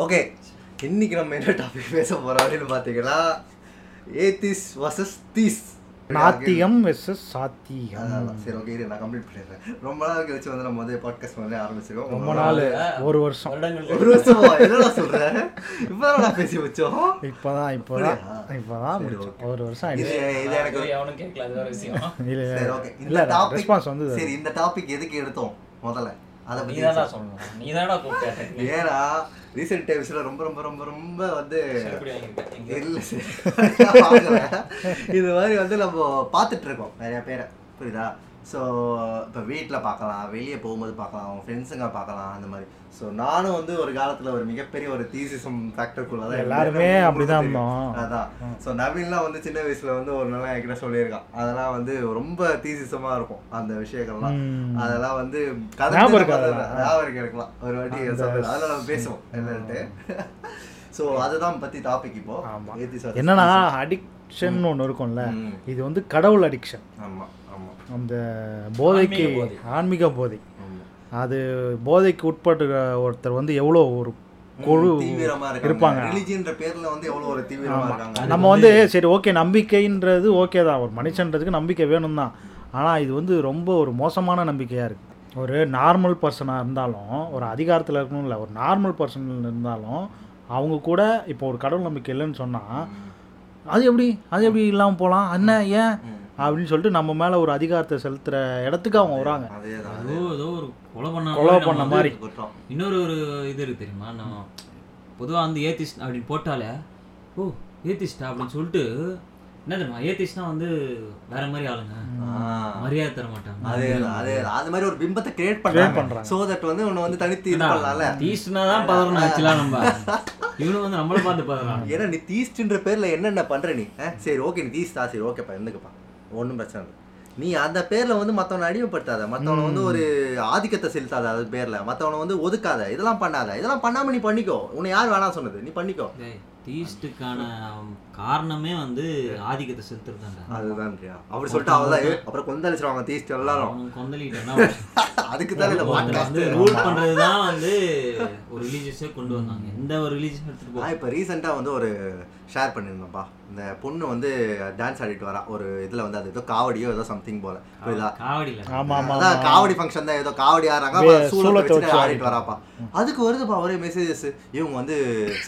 Okay இன்னைக்கு நம்ம என்ன டாபிக் பேச போறோம் அப்படின்னு பார்த்தீங்கன்னா ஏத்திஸ் வர்சஸ் தீஸ் நாத்தியம் வெர்சஸ் சாத்தியம். சரி ஓகே இரு நான் கம்ப்ளீட் பண்ணிடுறேன். ரொம்ப நாள் கழிச்சு வந்து நம்ம வந்து பாட்காஸ்ட் வந்து ஆரம்பிச்சிருக்கோம். ரொம்ப நாள். ஒரு வருஷம். ஒரு வருஷமா? என்னடா சொல்ற? இப்பதான் நான் பேசி வச்சோம். இப்போதான் இப்போதான். அப்படியா? இப்போதான். ஒரு வருஷம் இது இது எனக்கு அவனும் கேட்கல அது ஒரு விஷயம். இல்ல சரி ஓகே இல்ல இந்த டாபிக் ரெஸ்பான்ஸ் வந்து சரி இந்த டாபிக் எதுக்கு எடுத்தோம்? முதல்ல. அதை தான்டா சொல்லணும். நீ தான்டா கூப்பிட்ட. ஏன்னா ரீசெண்ட் டைம்ஸ்ல ரொம்ப ரொம்ப ரொம்ப ரொம்ப வந்து இல்ல சரி. இது மாதிரி வந்து நம்ம பார்த்துட்டு இருக்கோம். நிறைய பேரை. புரியுதா? ஸோ இப்போ வீட்டில் பார்க்கலாம் வெளியே போகும்போது பார்க்கலாம் அவங்க ஃப்ரெண்ட்ஸுங்க பார்க்கலாம் அந்த மாதிரி. ஸோ நானும் வந்து ஒரு காலத்தில் ஒரு மிகப்பெரிய ஒரு தீசிசம் ஃபேக்டருக்குள்ள தான் எல்லாருமே. அப்படிதான் இருந்தோம். அதான். ஸோ நவீன்லாம் வந்து சின்ன வயசுல வந்து ஒரு நாள் என்கிட்ட சொல்லியிருக்கான். அதெல்லாம் வந்து ரொம்ப தீசிசமாக இருக்கும் அந்த விஷயங்கள்லாம். அதெல்லாம் வந்து கதை? ஞாபகம் இருக்கு இருக்கலாம். ஒரு வாட்டி அதெல்லாம் நம்ம பேசுவோம் என்னன்ட்டு ஸோ அதுதான் பத்தி டாபிக் இப்போ. என்னன்னா. அடிக்ஷன் ஒன்று இருக்கும்ல. இது வந்து கடவுள் அடிக்ஷன் ஆமா ஆமா. அந்த போதைக்கு ஆன்மீக போதை. ஆன்மீக போதை. ஆமா. அது போதைக்கு உட்பட்டு ஒருத்தர் வந்து எவ்வளோ ஒரு குழு இருப்பாங்க. நம்ம வந்து சரி ஓகே நம்பிக்கைன்றது ஓகே தான். ஒரு மனுஷன்றதுக்கு நம்பிக்கை வேணும் தான் ஆனால் இது வந்து ரொம்ப ஒரு மோசமான நம்பிக்கையாக இருக்குது ஒரு நார்மல் பர்சனாக இருந்தாலும் ஒரு அதிகாரத்தில் இருக்கணும் இல்லை ஒரு நார்மல் பர்சன் இருந்தாலும் அவங்க கூட இப்போ ஒரு கடவுள் நம்பிக்கை இல்லைன்னு சொன்னால் அது எப்படி? அது எப்படி இல்லாமல் போகலாம் என்ன ஏன். அப்படின்னு சொல்லிட்டு நம்ம மேலே ஒரு அதிகாரத்தை செலுத்துகிற இடத்துக்கு அவங்க வராங்க. கொலை பண்ண மாதிரி இன்னொரு ஒரு இது இருக்கு தெரியுமா? நம்ம பொதுவாக வந்து ஏத்திஸ்ட் அப்படின்னு போட்டாலே ஓ ஏத்திஸ்டா? அப்படின்னு சொல்லிட்டு என்ன தெரியுமா? வந்து வேற மாதிரி ஆளுங்க. மரியாதை தர மாட்டாங்க. அதேதான் அதேதான். அது மாதிரி ஒரு பிம்பத்தை கிரியேட் Create பண்றாங்க. சோ தட் வந்து உன்னை வந்து தனித்து இது பண்ணலாம்ல. தீஸ்ட்னா தான் பதறணும் ஆக்சுவலாக நம்ம. இவனு வந்து நம்மள பார்த்து பதறான். ஏன்னா நீ தீஸ்ட்ன்ற பேர்ல என்னென்ன பண்ற நீ? சரி ஓகே நீ தீஸ்டா? சரி ஓகேப்பா இருந்துக்கப்பா. ஒன்றும் பிரச்சனை இல்லை. நீ அந்த பேர்ல வந்து மத்தவனை அடிமைப்படுத்தாத. மத்தவனை வந்து ஒரு ஆதிக்கத்தை செலுத்தாத அது பேர்ல. மத்தவனை வந்து ஒதுக்காத. இதெல்லாம் பண்ணாத. இதெல்லாம் பண்ணாம நீ பண்ணிக்கோ. உன்னை யார் வேணாம் சொன்னது. நீ பண்ணிக்கோ. தீஸ்டுக்கான காரணமே வந்து ஆதிக்கத்தை செலுத்துறது தான்டா அதுதான் அப்படி சொல்லிட்டு ஏய், அப்புறம் கொந்தளிச்சிருவாங்க தீஸ்ட் எல்லாரும். அவன் கொந்தளிக்கிட்டா அதுக்கு தான் இந்த வந்து. ரூல் பண்றது தான் வந்து ஒரு ரிலீஜியஸே கொண்டு வந்தாங்க. எந்த ஒரு ரிலீஜியஸ் எடுத்துட்டு போ இப்போ ரீசெண்டாக வந்து ஒரு ஷேர் பண்ணியிருந்தேன்ப்பா. இந்த பொண்ணு வந்து டான்ஸ் ஆடிட்டு வரா. ஒரு இதில் வந்து அது ஏதோ காவடியோ ஏதோ சம்திங் போல. புரியுதா? காவடியில. ஆமா ஆமா அதான் காவடி ஃபங்க்ஷன் தான் ஏதோ காவடி ஆடுறாங்க. வச்சுட்டு வச்சு ஆடிட்டு வராப்பா. அதுக்கு வருதுப்பா ஒரே மெசேஜஸ் இவங்க வந்து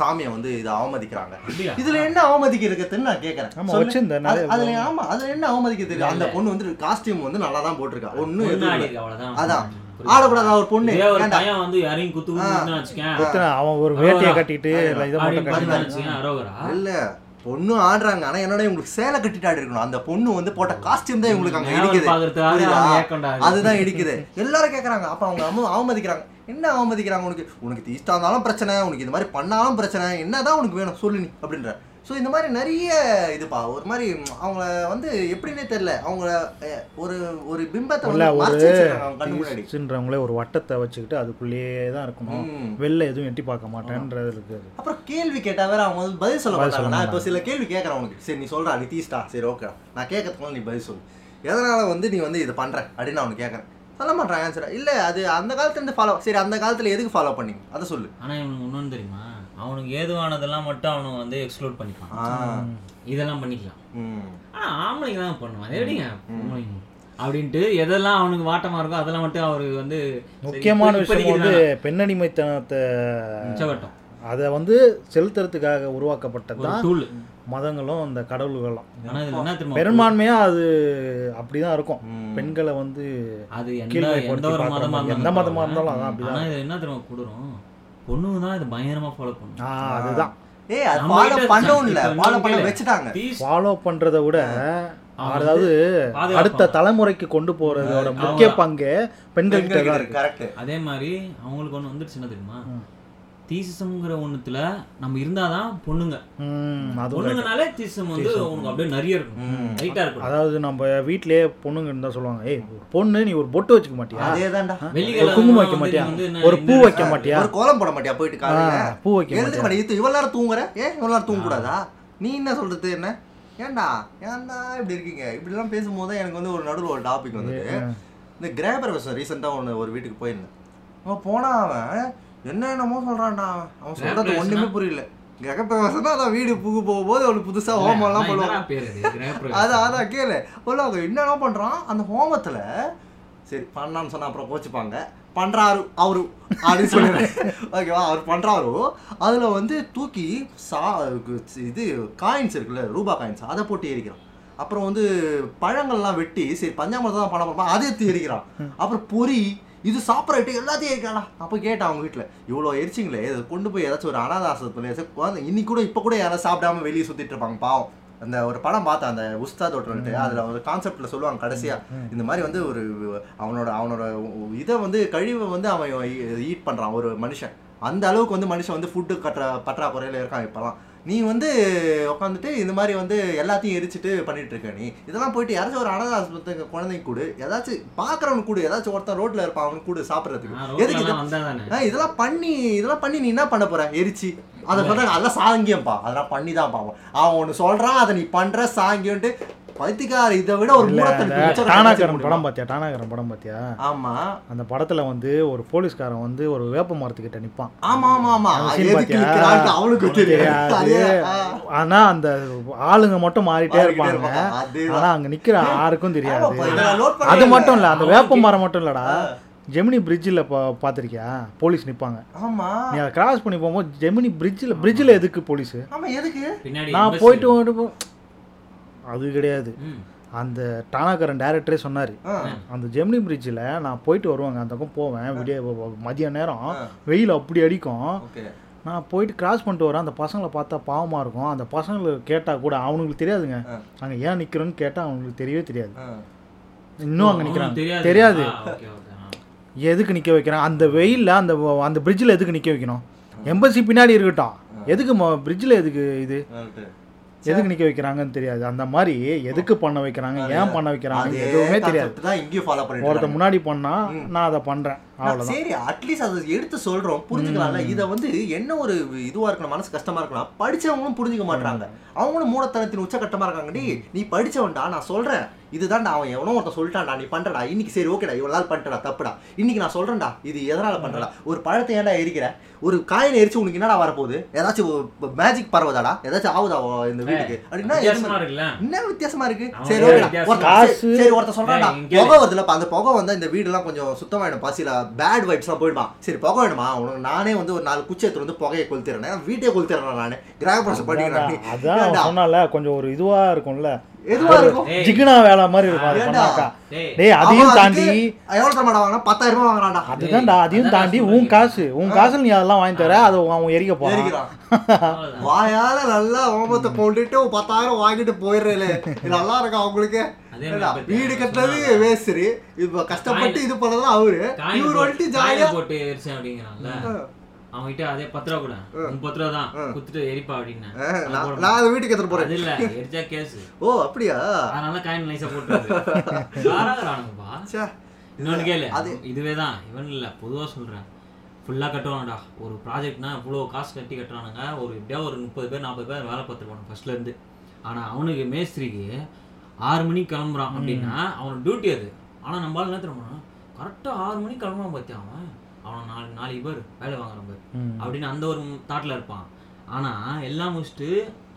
சாமியை வந்து இதை அவமதிக்கிறாங்க? இதுல என்ன அவமதிக்க இருக்குதுன்னு நான் கேட்கறேன் அதுல ஆமா அதுல என்ன அவமதிக்க அந்த பொண்ணு வந்து காஸ்டியூம் வந்து நல்லா தான் போட்டிருக்கா. ஒன்னும். அதான். ஆடக்கூடாதா ஒரு பொண்ணு? ஒரு ஏன்டா? பையன் வந்து யாரையும் குத்து அவன் ஒரு வேட்டையை கட்டிட்டு இல்லை. பொண்ணு ஆடுறாங்க. ஆனா என்னோட இவங்களுக்கு சேலை கட்டிட்டு ஆடி இருக்கணும். அந்த பொண்ணு வந்து போட்ட காஸ்டியூம் தான் இவங்களுக்கு அங்க இடிக்குது. அதுதான் இடிக்குது. எல்லாரும் கேக்குறாங்க. அப்ப அவங்க அம்மா அவமதிக்கிறாங்க. என்ன அவமதிக்கிறாங்க உனக்கு? உனக்கு தீஸ்டா இருந்தாலும் பிரச்சனை. உனக்கு இந்த மாதிரி பண்ணாலும் பிரச்சனை. என்னதான் உனக்கு வேணும்? சொல்லு நீ அப்படின்ற. ஸோ இந்த மாதிரி நிறைய இதுப்பா. ஒரு மாதிரி ம், அவங்கள வந்து எப்படின்னே தெரியல. அவங்கள ஒரு ஒரு பிம்பத்தை ஒரு ஒரு வட்டத்தை வச்சுக்கிட்டு அதுக்குள்ளேயே தான் இருக்கணும். வெளில எதுவும் எட்டி பார்க்க மாட்டேன்றது இருக்குது. அப்புறம் கேள்வி கேட்டா வேற அவங்க வந்து பதில் சொல்ல மாட்டாங்க. நான் இப்போ சில கேள்வி கேட்கறேன் உனக்கு. சரி நீ சொல்றா நீ தீஸ்டா. சரி ஓகே நான் கேட்கறதுக்கு நீ பதில் சொல்லு. எதனால வந்து நீ வந்து இதை பண்ற? அப்படின்னு நான் உனக்கு கேட்கறேன் சொல்ல மாட்டாங்க ஆன்சர் இல்ல அது அந்த காலத்துல இருந்து ஃபாலோ சரி அந்த காலத்துல எதுக்கு ஃபாலோ பண்ணீங்க? அதை சொல்லு. ஆனா இவனுக்கு இன்னொன்னு தெரியுமா? அவனுக்கு ஏதுவானதெல்லாம் மட்டும் அவனுங்க வந்து எக்ஸ்க்ளூட் பண்ணிப்பான். இதெல்லாம் பண்ணிக்கலாம். ம். ஆனா ஆம்பளைங்க தான் பண்ணுவான் அது எப்படிங்க பொம்பளைங்க? அப்படின்ட்டு எதெல்லாம் அவனுக்கு வாட்டமா இருக்கோ அதெல்லாம் மட்டும் அவரு வந்து முக்கியமான விஷயம் வந்து. பெண்ணடிமைத்தனத்தை மிச்சவட்டம். அதை வந்து செலுத்துறதுக்காக உருவாக்கப்பட்டது ஒரு தான் டூல் மதங்களும் அந்த கடவுள்களும். பெரும்பான்மையா அது அப்படிதான் இருக்கும். பெண்களை வந்து அது எந்த மதமா. இருந்தாலும் அதான் ஆனா அப்படிதான். இது என்ன தெரியுமா கூடுறோம் பொண்ணுங்க தான் இது பயங்கரமா ஃபாலோ பண்ணும் அதுதான். ஏய் அது ஃபாலோ பண்ணவும் இல்ல ஃபாலோ பண்ண. வச்சுட்டாங்க. ஃபாலோ பண்றதை விட அதாவது. அடுத்த தலைமுறைக்கு கொண்டு போறதோட. முக்கிய பங்கு பெண்கள்கிட்ட தான் இருக்கு. கரெக்ட் அதே மாதிரி அவங்களுக்கு ஒண்ணு வந்துருச்சு என்ன தெரியுமா தீசிசம்ங்கிற ஒண்ணுத்துல நம்ம இருந்தாதான் பொண்ணுங்க. ம், அதுவும் correct. பொண்ணுங்கனாலே தீசிசம் வந்து உனக்கு அப்படியே நிறைய இருக்கும். ரைட்டா இருக்கும். அதாவது நம்ம வீட்லயே பொண்ணுங்க இருந்தா சொல்லுவாங்க. ஏய் ஒரு பொண்ணு நீ ஒரு பொட்டு வச்சுக்க மாட்டியா? அதேதான்டா. ஒரு குங்குமம் வைக்க வந்து மாட்டியா? வந்து ஒரு பூ வைக்க மாட்டியா? ஒரு கோலம் போட மாட்டியா போயிட்டு பூ வைக்க மாட்டியா? இவ்வளவு நேரம் தூங்குற? ஏன் இவ்வளவு நேரம் தூங்க கூடாதா நீ என்ன சொல்றது என்ன? ஏன்டா? ஏன்டா இப்படி இருக்கீங்க? இப்படிலாம் பேசும்போது தான் எனக்கு வந்து ஒரு நடுவில் ஒரு டாபிக் வந்தது. இந்த கிரேபர் விஷயம் ரீசெண்டாக ஒன்று ஒரு வீட்டுக்கு போயிருந்தேன். அவன் போனா அவன் என்ன என்னமோ சொல்றான்டா. அவன் சொல்றது? ஒண்ணுமே புரியல. கிரகப்பிரவேசம்னா அதான் வீடு புகு போகும்போது அவனுக்கு புதுசா பேர் அது? கிரகப்பிரவேசம். அதான் அதான் கேளு. உள்ள அவங்க என்னென்ன பண்றான். அந்த ஹோமத்துல சரி பண்ணான்னு சொன்னா அப்புறம் கோச்சுப்பாங்க. பண்றாரு அவரு அப்படின்னு சொல்லுவேன் ஓகேவா அவர் பண்றாரு. அதுல வந்து தூக்கி சா இது காயின்ஸ் இருக்குல்ல ரூபா காயின்ஸ் அதை போட்டு எரிக்கிறான். அப்புறம் வந்து பழங்கள்லாம் வெட்டி சரி பஞ்சாமிரதம் தான் பண்ண அதை எடுத்து எரிக்கிறான். அப்புறம் பொரி இது சாப்பிட்ற ஐட்டம் எல்லாத்தையும் எரிக்கிறாடா அப்போ கேட்டான் அவங்க வீட்டில் இவ்வளோ எரிச்சிங்களே இதை கொண்டு போய் ஏதாச்சும் ஒரு அனாதாசத்தில் ஏதாச்சும் குழந்தை இன்னைக்கு கூட இப்போ கூட யாராவது சாப்பிடாம வெளியே சுத்திட்டு இருப்பாங்க பாவம். அந்த ஒரு படம் பார்த்தேன் அந்த உஸ்தாத் ஒட்டுன்ட்டு அதில் ஒரு கான்செப்ட்ல சொல்லுவாங்க கடைசியா இந்த மாதிரி வந்து ஒரு அவனோட அவனோட இதை வந்து கழிவை வந்து அவன் ஈட் பண்றான் ஒரு மனுஷன். அந்த அளவுக்கு வந்து மனுஷன் வந்து ஃபுட்டு கட்டுற பற்றாக்குறையில இருக்கான் இப்போலாம் நீ வந்து உட்காந்துட்டு இந்த மாதிரி வந்து எல்லாத்தையும் எரிச்சிட்டு பண்ணிட்டு இருக்க நீ. இதெல்லாம் போயிட்டு யாராச்சும் ஒரு அனாதை ஆஸ்பத்திரி குழந்தைக்கு கொடு. ஏதாச்சும் பார்க்குறவனுக்கு கொடு. ஏதாச்சும் ஒருத்தன் ரோட்ல இருப்பான் அவனுக்கு கொடு சாப்பிட்றதுக்கு. எதுக்கு இதெல்லாம் பண்ணி இதெல்லாம் பண்ணி நீ என்ன பண்ண போற? எரிச்சு. அதை சொல்றாங்க அதெல்லாம் சாங்கியம்ப்பா அதெல்லாம் பண்ணி தான் பாவம் அவன் ஒன்று சொல்றான் அதை நீ பண்ற சாங்கியம்ட்டு பைத்தியக்கார இதை விட ஒரு டானாகரன் படம் பார்த்தியா டானாகரன் படம் பார்த்தியா ஆமா. அந்த படத்துல வந்து ஒரு போலீஸ்காரன் வந்து ஒரு வேப்ப மரத்துக்கிட்ட நிப்பான். ஆமா ஆமா ஆமா. அவனுக்கு ஆ. ஆனா அந்த ஆளுங்க மட்டும் மாறிட்டே இருப்பாங்க. ஆனா அங்க நிக்கிற யாருக்கும் தெரியாது. அது. மட்டும் இல்ல அந்த வேப்ப மரம் மட்டும் இல்லடா. ஜெமினி பிரிட்ஜில் பார்த்துருக்கியா போலீஸ் நிப்பாங்க. ஆமா. நீ அதை கிராஸ் பண்ணி போகும்போது ஜெமினி பிரிட்ஜில் பிரிட்ஜில் எதுக்கு போலீஸ்? ஆமா எதுக்கு? பின்னாடி நான் போயிட்டு அது கிடையாது. அந்த டானாகரன் டேரக்டரே சொன்னார். அந்த ஜெமினி பிரிட்ஜில் நான் போயிட்டு வருவாங்க அந்த பக்கம் போவேன் விடிய மதிய நேரம். வெயில் அப்படி அடிக்கும். நான் போயிட்டு கிராஸ் பண்ணிட்டு வரேன் அந்த பசங்களை பார்த்தா பாவமாக இருக்கும். அந்த பசங்களை கேட்டால் கூட அவனுங்களுக்கு தெரியாதுங்க. அங்கே ஏன் நிற்கிறோன்னு கேட்டால் அவங்களுக்கு தெரியவே தெரியாது. இன்னும் அங்கே நிற்கிறாங்க தெரியாது. எதுக்கு நிற்க வைக்கிறான்? அந்த வெயிலில் அந்த அந்த பிரிட்ஜில் எதுக்கு நிற்க வைக்கணும்? எம்பசி பின்னாடி இருக்கட்டும். எதுக்கு பிரிட்ஜில் எதுக்கு இது. எதுக்கு நிற்க வைக்கிறாங்கன்னு தெரியாது. அந்த மாதிரி எதுக்கு பண்ண வைக்கிறாங்க ஏன் பண்ண வைக்கிறாங்க எதுவுமே தெரியாது. ஒருத்த. முன்னாடி பண்ணா நான் அதை அவ்வளவுதான் சரி அட்லீஸ்ட் அதை எடுத்து சொல்றோம் புரிஞ்சுக்கலாம்ல. இதை வந்து என்ன ஒரு இதுவா இருக்கணும் மனசு கஷ்டமா இருக்கலாம் படிச்சவங்களும் புரிஞ்சுக்க மாட்டாங்க அவங்களும் மூடத்தனத்தின் உச்சகட்டமா இருக்காங்க. டி நீ படிச்சவன்டா நான் சொல்றேன். இதுதான்டா அவன் எவனோ ஒருத்தன் சொல்லிட்டான்டா நீ பண்றடா. இன்னைக்கு சரி ஓகேடா இவ்வளவு நாள் பண்ணிட்டடா தப்புடா. இன்னைக்கு நான் சொல்றேன்டா இது எதனால பண்றடா? ஒரு பழத்தை ஏன்டா எரிக்கிற? ஒரு காயினை எரிச்சு உனக்கு என்னடா வரப்போகுது? ஏதாச்சும் மேஜிக் பரவதாடா? ஏதாச்சும் ஆகுதா இந்த வீட்டுக்கு? அப்படின்னா என்ன வித்தியாசமா இருக்கு? சரி ஓகேடா. சரி, ஒருத்தன் இங்க புகை வருதுலப்பா அந்த புகை வந்தா இந்த வீடெல்லாம் கொஞ்சம் சுத்தமாயிடும் பசியில பேட் வைப்ஸ்லாம் போயிடுமா? சரி புகை வேணுமா உனக்கு நானே வந்து ஒரு நாலு குச்சி எடுத்துட்டு வந்து புகையை கொளுத்திடுறேன். வீட்டே கொளுத்திடுறேன் நானு. கிரகப்பிரசம் சொன்னால கொஞ்சம் ஒரு இதுவா இருக்கும்ல. எதுவா இருக்கும்? ஜிகினா வேலை மாதிரி இருக்கும். டேய், அதையும் தாண்டி எவ்வளவு தரமாடா வாங்கினா? பத்தாயிரம் ரூபாய் வாங்குறான்டா. அதுதான்டா அதையும் தாண்டி உன் காசு உன் காசுல நீ அதெல்லாம் வாங்கி தர அதை அவன் எரிக்க போறான். வாயால நல்லா ஓமத்தை கொண்டுட்டு பத்தாயிரம் வாங்கிட்டு போயிடுறேன் இது நல்லா இருக்கும் அவங்களுக்கு? வீடு கட்டுறது. வேஸ்ட் இப்ப கஷ்டப்பட்டு இது பண்ணது அவரு. இவர் வந்துட்டு ஜாலியா போட்டு அவன்கிட்ட அதே பத்து ரூபா கூட. பத்து ரூபா தான். குத்துட்டு எரிப்பா அப்படின்னு. நான் அதை வீட்டுக்கு எடுத்துட்டு போறேன். இல்ல எரிச்சா கேஸ். ஓ அப்படியா? அதனால காயின் நைஸா போட்டுருது யாராகிறானுங்கப்பா. இன்னொன்னு கேளு. அது- இதுவே தான். இவன் இல்ல பொதுவா சொல்றேன். ஃபுல்லா கட்டுவானுடா. ஒரு ப்ராஜெக்ட்னா இவ்வளோ காசு கட்டி கட்டுறானுங்க. ஒரு எப்படியா ஒரு முப்பது பேர் நாற்பது பேர் வேலை பார்த்துருப்பானு ஃபர்ஸ்ட்ல இருந்து. ஆனா அவனுக்கு மேஸ்திரிக்கு ஆறு மணிக்கு கிளம்புறான் அப்படின்னா அவனோட டியூட்டி அது. ஆனா நம்மளால என்ன தெரியுமா? கரெக்டா ஆறு மணிக்கு கிளம்புறான் பார்த்தியா அவன். அவன் நாலு நாளைக்கு பேர் வேலை வாங்குறான் பாரு ம். அப்படின்னு அந்த ஒரு தாட்ல இருப்பான். ஆனா எல்லாம் முடிச்சுட்டு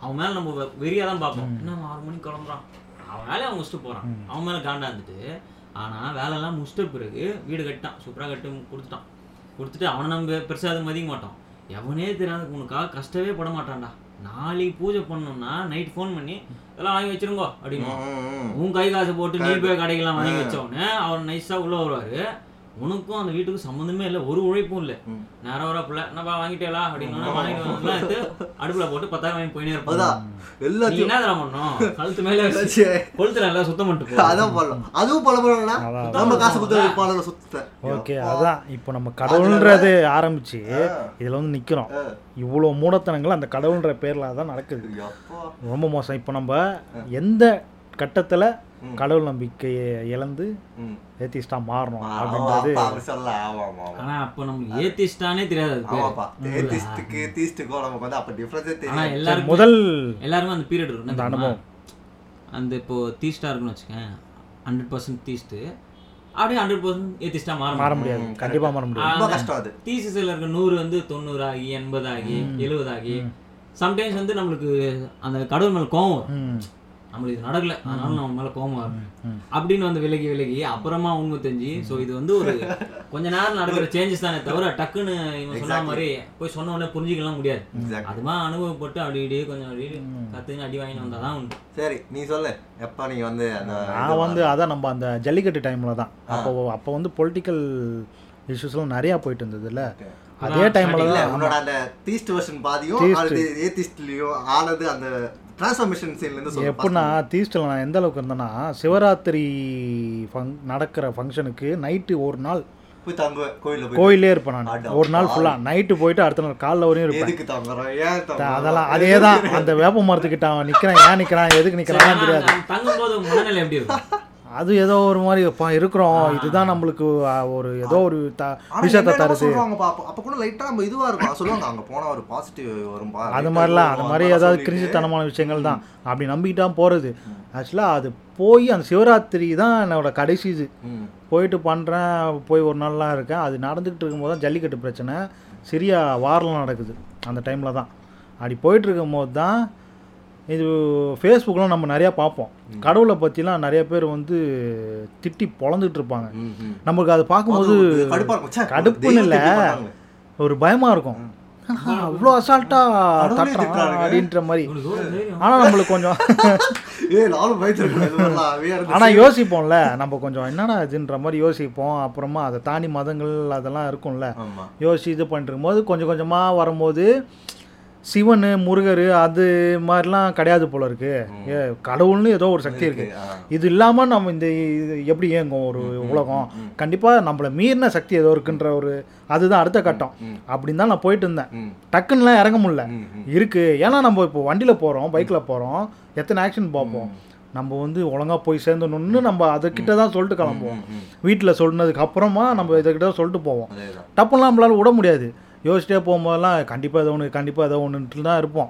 அவன் மேல நம்ம வெ- வெறியா தான் பார்ப்போம் என்ன ஆறு மணிக்கு கிளம்புறான். அவன் வேலையை அவன் முடிச்சுட்டு போறான். அவன் மேல காண்டா இருந்துட்டு ஆனா வேலையெல்லாம் முடிச்சிட்ட பிறகு வீடு கட்டிட்டான். சூப்பரா கட்டி கொடுத்துட்டான். கொடுத்துட்டு அவனை நம்ம பெருசா அது மதிக்க மாட்டோம். எவனே தெரியாத உனக்காக கஷ்டமே பட மாட்டான்டா. நாளைக்கு பூஜை பண்ணோம்னா நைட் ஃபோன் பண்ணி இதெல்லாம் வாங்கி வச்சிருங்கோ அப்படின்னு. உன் கை காசு போட்டு நீ போய் கடைக்கெல்லாம் வாங்கி வச்சவொடனே அவர் நைஸா உள்ள வருவாரு. உனக்கும் அந்த வீட்டுக்கும் சம்மந்தமே இல்லை ஒரு உழைப்பும் இல்லை. நேரம் வர பிள்ளை என்னப்பா வாங்கிட்டேலா அப்படின்னு வாங்கிட்டு வந்து அடுப்புல போட்டு பத்தாயிரம் வாங்கி போயினே நீ எல்லாத்தையும் என்ன தரம் பண்ணணும் கழுத்து மேல வச்சு. கொளுத்துல எல்லாம் சுத்தம் பண்ணிட்டு போ. அதான் பண்ணலாம் அதுவும் பண்ண போறோம்னா அதான். நம்ம காசு கொடுத்து பாடல சுத்த ஓகே அதான். இப்போ நம்ம கடவுள்ன்றது ஆரம்பிச்சு இதுல வந்து நிக்கிறோம். இவ்வளோ மூடத்தனங்கள் அந்த கடவுள்ன்ற பேர்ல தான் நடக்குது. ரொம்ப மோசம். இப்போ நம்ம எந்த கட்டத்துல கடவுள் நம்பிக்கையை இழந்து. ஏத்திஸ்டா மாறணும் அப்படின்றது. ஆனா அப்ப நம்ம ஏத்திஸ்டானே தெரியாது. ஏத்திஸ்டுக்கு, நமக்கு வந்து அப்ப. எல்லாருக்கும் முதல் எல்லாருமே அந்த பீரியட் இருக்கும். அந்த? அனுபவம். அந்த இப்போ தீஸ்டா இருக்குன்னு வச்சுக்கேன். ஹண்ட்ரட் பர்சன்ட் தீஸ்ட்டு அப்படியே ஹண்ட்ரட் பர்சன்ட் ஏத்திஸ்டா மாற மாற முடியும் முடியாது. கண்டிப்பா மாற முடியாது. ரொம்ப கஷ்டம் அது. தீசிஸ்ல இருக்க நூறு வந்து தொண்ணூறு ஆகி எண்பது ஆகி எழுபது ஆகி சம்டைம்ஸ் வந்து நம்மளுக்கு அந்த கடவுள் மேல கோவம். நம்மளுக்கு இது நடக்கல. அதனால நம்ம மேல கோவம் வரும். ம். அப்படின்னு வந்து விலகி விலகி அப்புறமா உண்மை தெரிஞ்சு ஸோ இது வந்து ஒரு கொஞ்ச நேரம் நடக்கிற சேஞ்சஸ் தானே தவிர டக்குன்னு இவன் சொன்ன. மாதிரி போய் சொன்ன உடனே புரிஞ்சுக்கலாம் முடியாது. அதுமா அனுபவப்பட்டு அப்படி இப்படியே கொஞ்சம் அப்படி கத்துன்னு அடி வாங்கி வந்தாதான் உண்டு. சரி நீ சொல்லு. எப்ப நீங்க வந்து அந்த நான் வந்து அதான் நம்ம அந்த ஜல்லிக்கட்டு டைமில் தான். அப்போ அப்போ வந்து பொலிட்டிக்கல் இஷ்யூஸ்லாம் நிறையா போயிட்டு இருந்ததுல்ல அதே டைமில் தான் உன்னோட அந்த தீஸ்ட் வெர்ஷன் பாதியும் ஏத்திஸ்ட்லயும் ஆனது அந்த டிரான்ஸ்ஃபர்மேஷன் சீன்ல இருந்து சொல்லு எப்படின்னா தீஸ்டில் நான் எந்த அளவுக்கு இருந்தேன்னா சிவராத்திரி ஃபங் நடக்கிற ஃபங்க்ஷனுக்கு நைட்டு ஒரு நாள் போய் தங்குவேன் கோயில்ல கோயிலே இருப்பேன் நான். ஒரு நாள் ஃபுல்லாக நைட்டு போயிட்டு அடுத்த நாள் காலைல வரையும் இருப்பேன். அதெல்லாம் அதே தான் அந்த வேப்ப மரத்துக்கிட்ட அவன் நிற்கிறான் ஏன் நிற்கிறான் எதுக்கு நிற்கிறான்னு தெரியாது. தங்கும் போது மனநிலை எப்படி இருக்கும்? அது ஏதோ ஒரு மாதிரி அப்பா இருக்கிறோம். இதுதான் நம்மளுக்கு ஒரு ஏதோ ஒரு விஷயத்தை தருது. அப்ப கூட லைட்டா நம்ம இதுவா இருக்கும். சொல்லுவாங்க அங்க போனா ஒரு பாசிட்டிவ் வரும்பா அது மாதிரிலாம் வரும், அது மாதிரி ஏதாவது கிரிஞ்சுத்தனமான விஷயங்கள் தான். அப்படி நம்பிக்கிட்டா போகிறது ஆக்சுவலாக அது போய் அந்த சிவராத்திரி தான் என்னோட கடைசி இது. போயிட்டு பண்ணுறேன் போய் ஒரு நாள்லாம் இருக்கேன். அது நடந்துக்கிட்டு இருக்கும்போது தான் ஜல்லிக்கட்டு பிரச்சனை. சிரியா வாரில் நடக்குது. அந்த டைமில் தான். அப்படி போயிட்டு இருக்கும்போது தான் இது ஃபேஸ்புக்கில் நம்ம நிறையா பார்ப்போம். கடவுளை பற்றிலாம் நிறைய பேர் வந்து திட்டி பொழந்துட்டு இருப்பாங்க. நமக்கு அதை பார்க்கும்போது கடுப்புன்னு இல்லை. ஒரு பயமாக இருக்கும். அவ்வளோ அசால்ட்டாக தட்டுறான். அப்படின்ற மாதிரி. ஆனால் நம்மளுக்கு கொஞ்சம் ஆனால். யோசிப்போம்ல நம்ம கொஞ்சம் என்னடா இதுன்ற மாதிரி யோசிப்போம். அப்புறமா அதை தாண்டி மதங்கள் அதெல்லாம் இருக்கும்ல. யோசிச்சு இது பண்ணிட்டு இருக்கும்போது கொஞ்சம் கொஞ்சமாக வரும்போது சிவன் முருகர் அது மாதிரிலாம் கிடையாது போல இருக்கு. ஏ கடவுள்னு ஏதோ ஒரு சக்தி இருக்கு. இது இல்லாமல் நம்ம இந்த இது எப்படி இயங்கும் ஒரு உலகம்? கண்டிப்பாக நம்மளை மீறின சக்தி ஏதோ இருக்குன்ற ஒரு அதுதான் அடுத்த கட்டம். அப்படின்னு தான் நான் போயிட்டு இருந்தேன். டக்குன்னுலாம் இறங்க முடியல. இருக்கு. ஏன்னா நம்ம இப்போ வண்டியில் போகிறோம் பைக்கில் போகிறோம் எத்தனை ஆக்ஷன் பார்ப்போம்? நம்ம வந்து ஒழுங்கா போய் சேர்ந்தணும்னு நம்ம அதுக்கிட்ட தான் சொல்லிட்டு கிளம்புவோம். வீட்டில் சொன்னதுக்கு அப்புறமா நம்ம இதுக்கிட்ட சொல்லிட்டு போவோம். டப்புலாம் நம்மளால விட முடியாது. யோசிச்சிட்டே போகும்போதெல்லாம் கண்டிப்பாக ஏதோ ஒன்று கண்டிப்பாக ஏதோ ஒன்றுட்டு தான் இருப்போம்.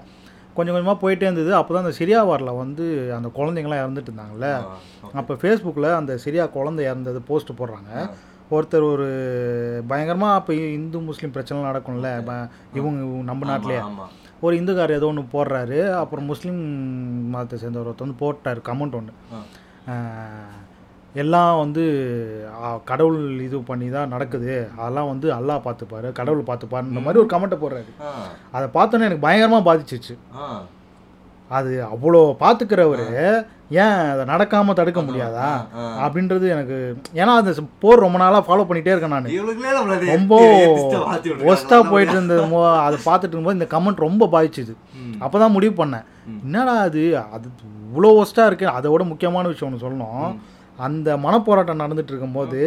கொஞ்சம் கொஞ்சமாக போயிட்டே இருந்தது. அப்போ தான் அந்த சிரியா வாரில் வந்து அந்த குழந்தைங்களாம் இறந்துட்டு இருந்தாங்கல்ல. ஆ, அப்போ ஃபேஸ்புக்கில் அந்த சிரியா குழந்தை இறந்தது போஸ்ட் போடுறாங்க. ஒருத்தர் ஒரு பயங்கரமாக அப்போ இந்து முஸ்லீம் பிரச்சனை நடக்கும்ல. இவங்க இவங்க நம்ம நாட்டிலே ஆமா. ஒரு இந்துக்கார் ஏதோ ஒன்று போடுறாரு. அப்புறம் முஸ்லீம் மதத்தை சேர்ந்த ஒருத்தர் வந்து போட்டார். கமெண்ட் ஒன்று. எல்லாம் வந்து கடவுள் இது பண்ணி தான் நடக்குது. அதெல்லாம் வந்து அல்லாஹ் பார்த்துப்பாரு கடவுள் பார்த்துப்பாருன்ற மாதிரி ஒரு கமெண்ட்டை போடுறாரு. அதை பார்த்தோன்னே எனக்கு பயங்கரமாக பாதிச்சிச்சு. அது அவ்வளோ பார்த்துக்கிறவர் ஏன் அதை நடக்காமல் தடுக்க முடியாதா. அப்படின்றது எனக்கு ஏன்னா அந்த போர் ரொம்ப நாளாக ஃபாலோ பண்ணிகிட்டே இருக்கேன் நான். ரொம்ப. ஒஸ்ட்டாக போயிட்டு இருந்தது. அதை பார்த்துட்டு இருக்கும்போது இந்த கமெண்ட் ரொம்ப பாதிச்சுது. அப்போ தான் முடிவு பண்ணேன். என்னடா அது அது இவ்வளோ ஒஸ்ட்டாக இருக்கு. அதை விட முக்கியமான விஷயம் ஒன்று சொல்லணும். அந்த மனப்போராட்டம் நடந்துட்டு இருக்கும்போது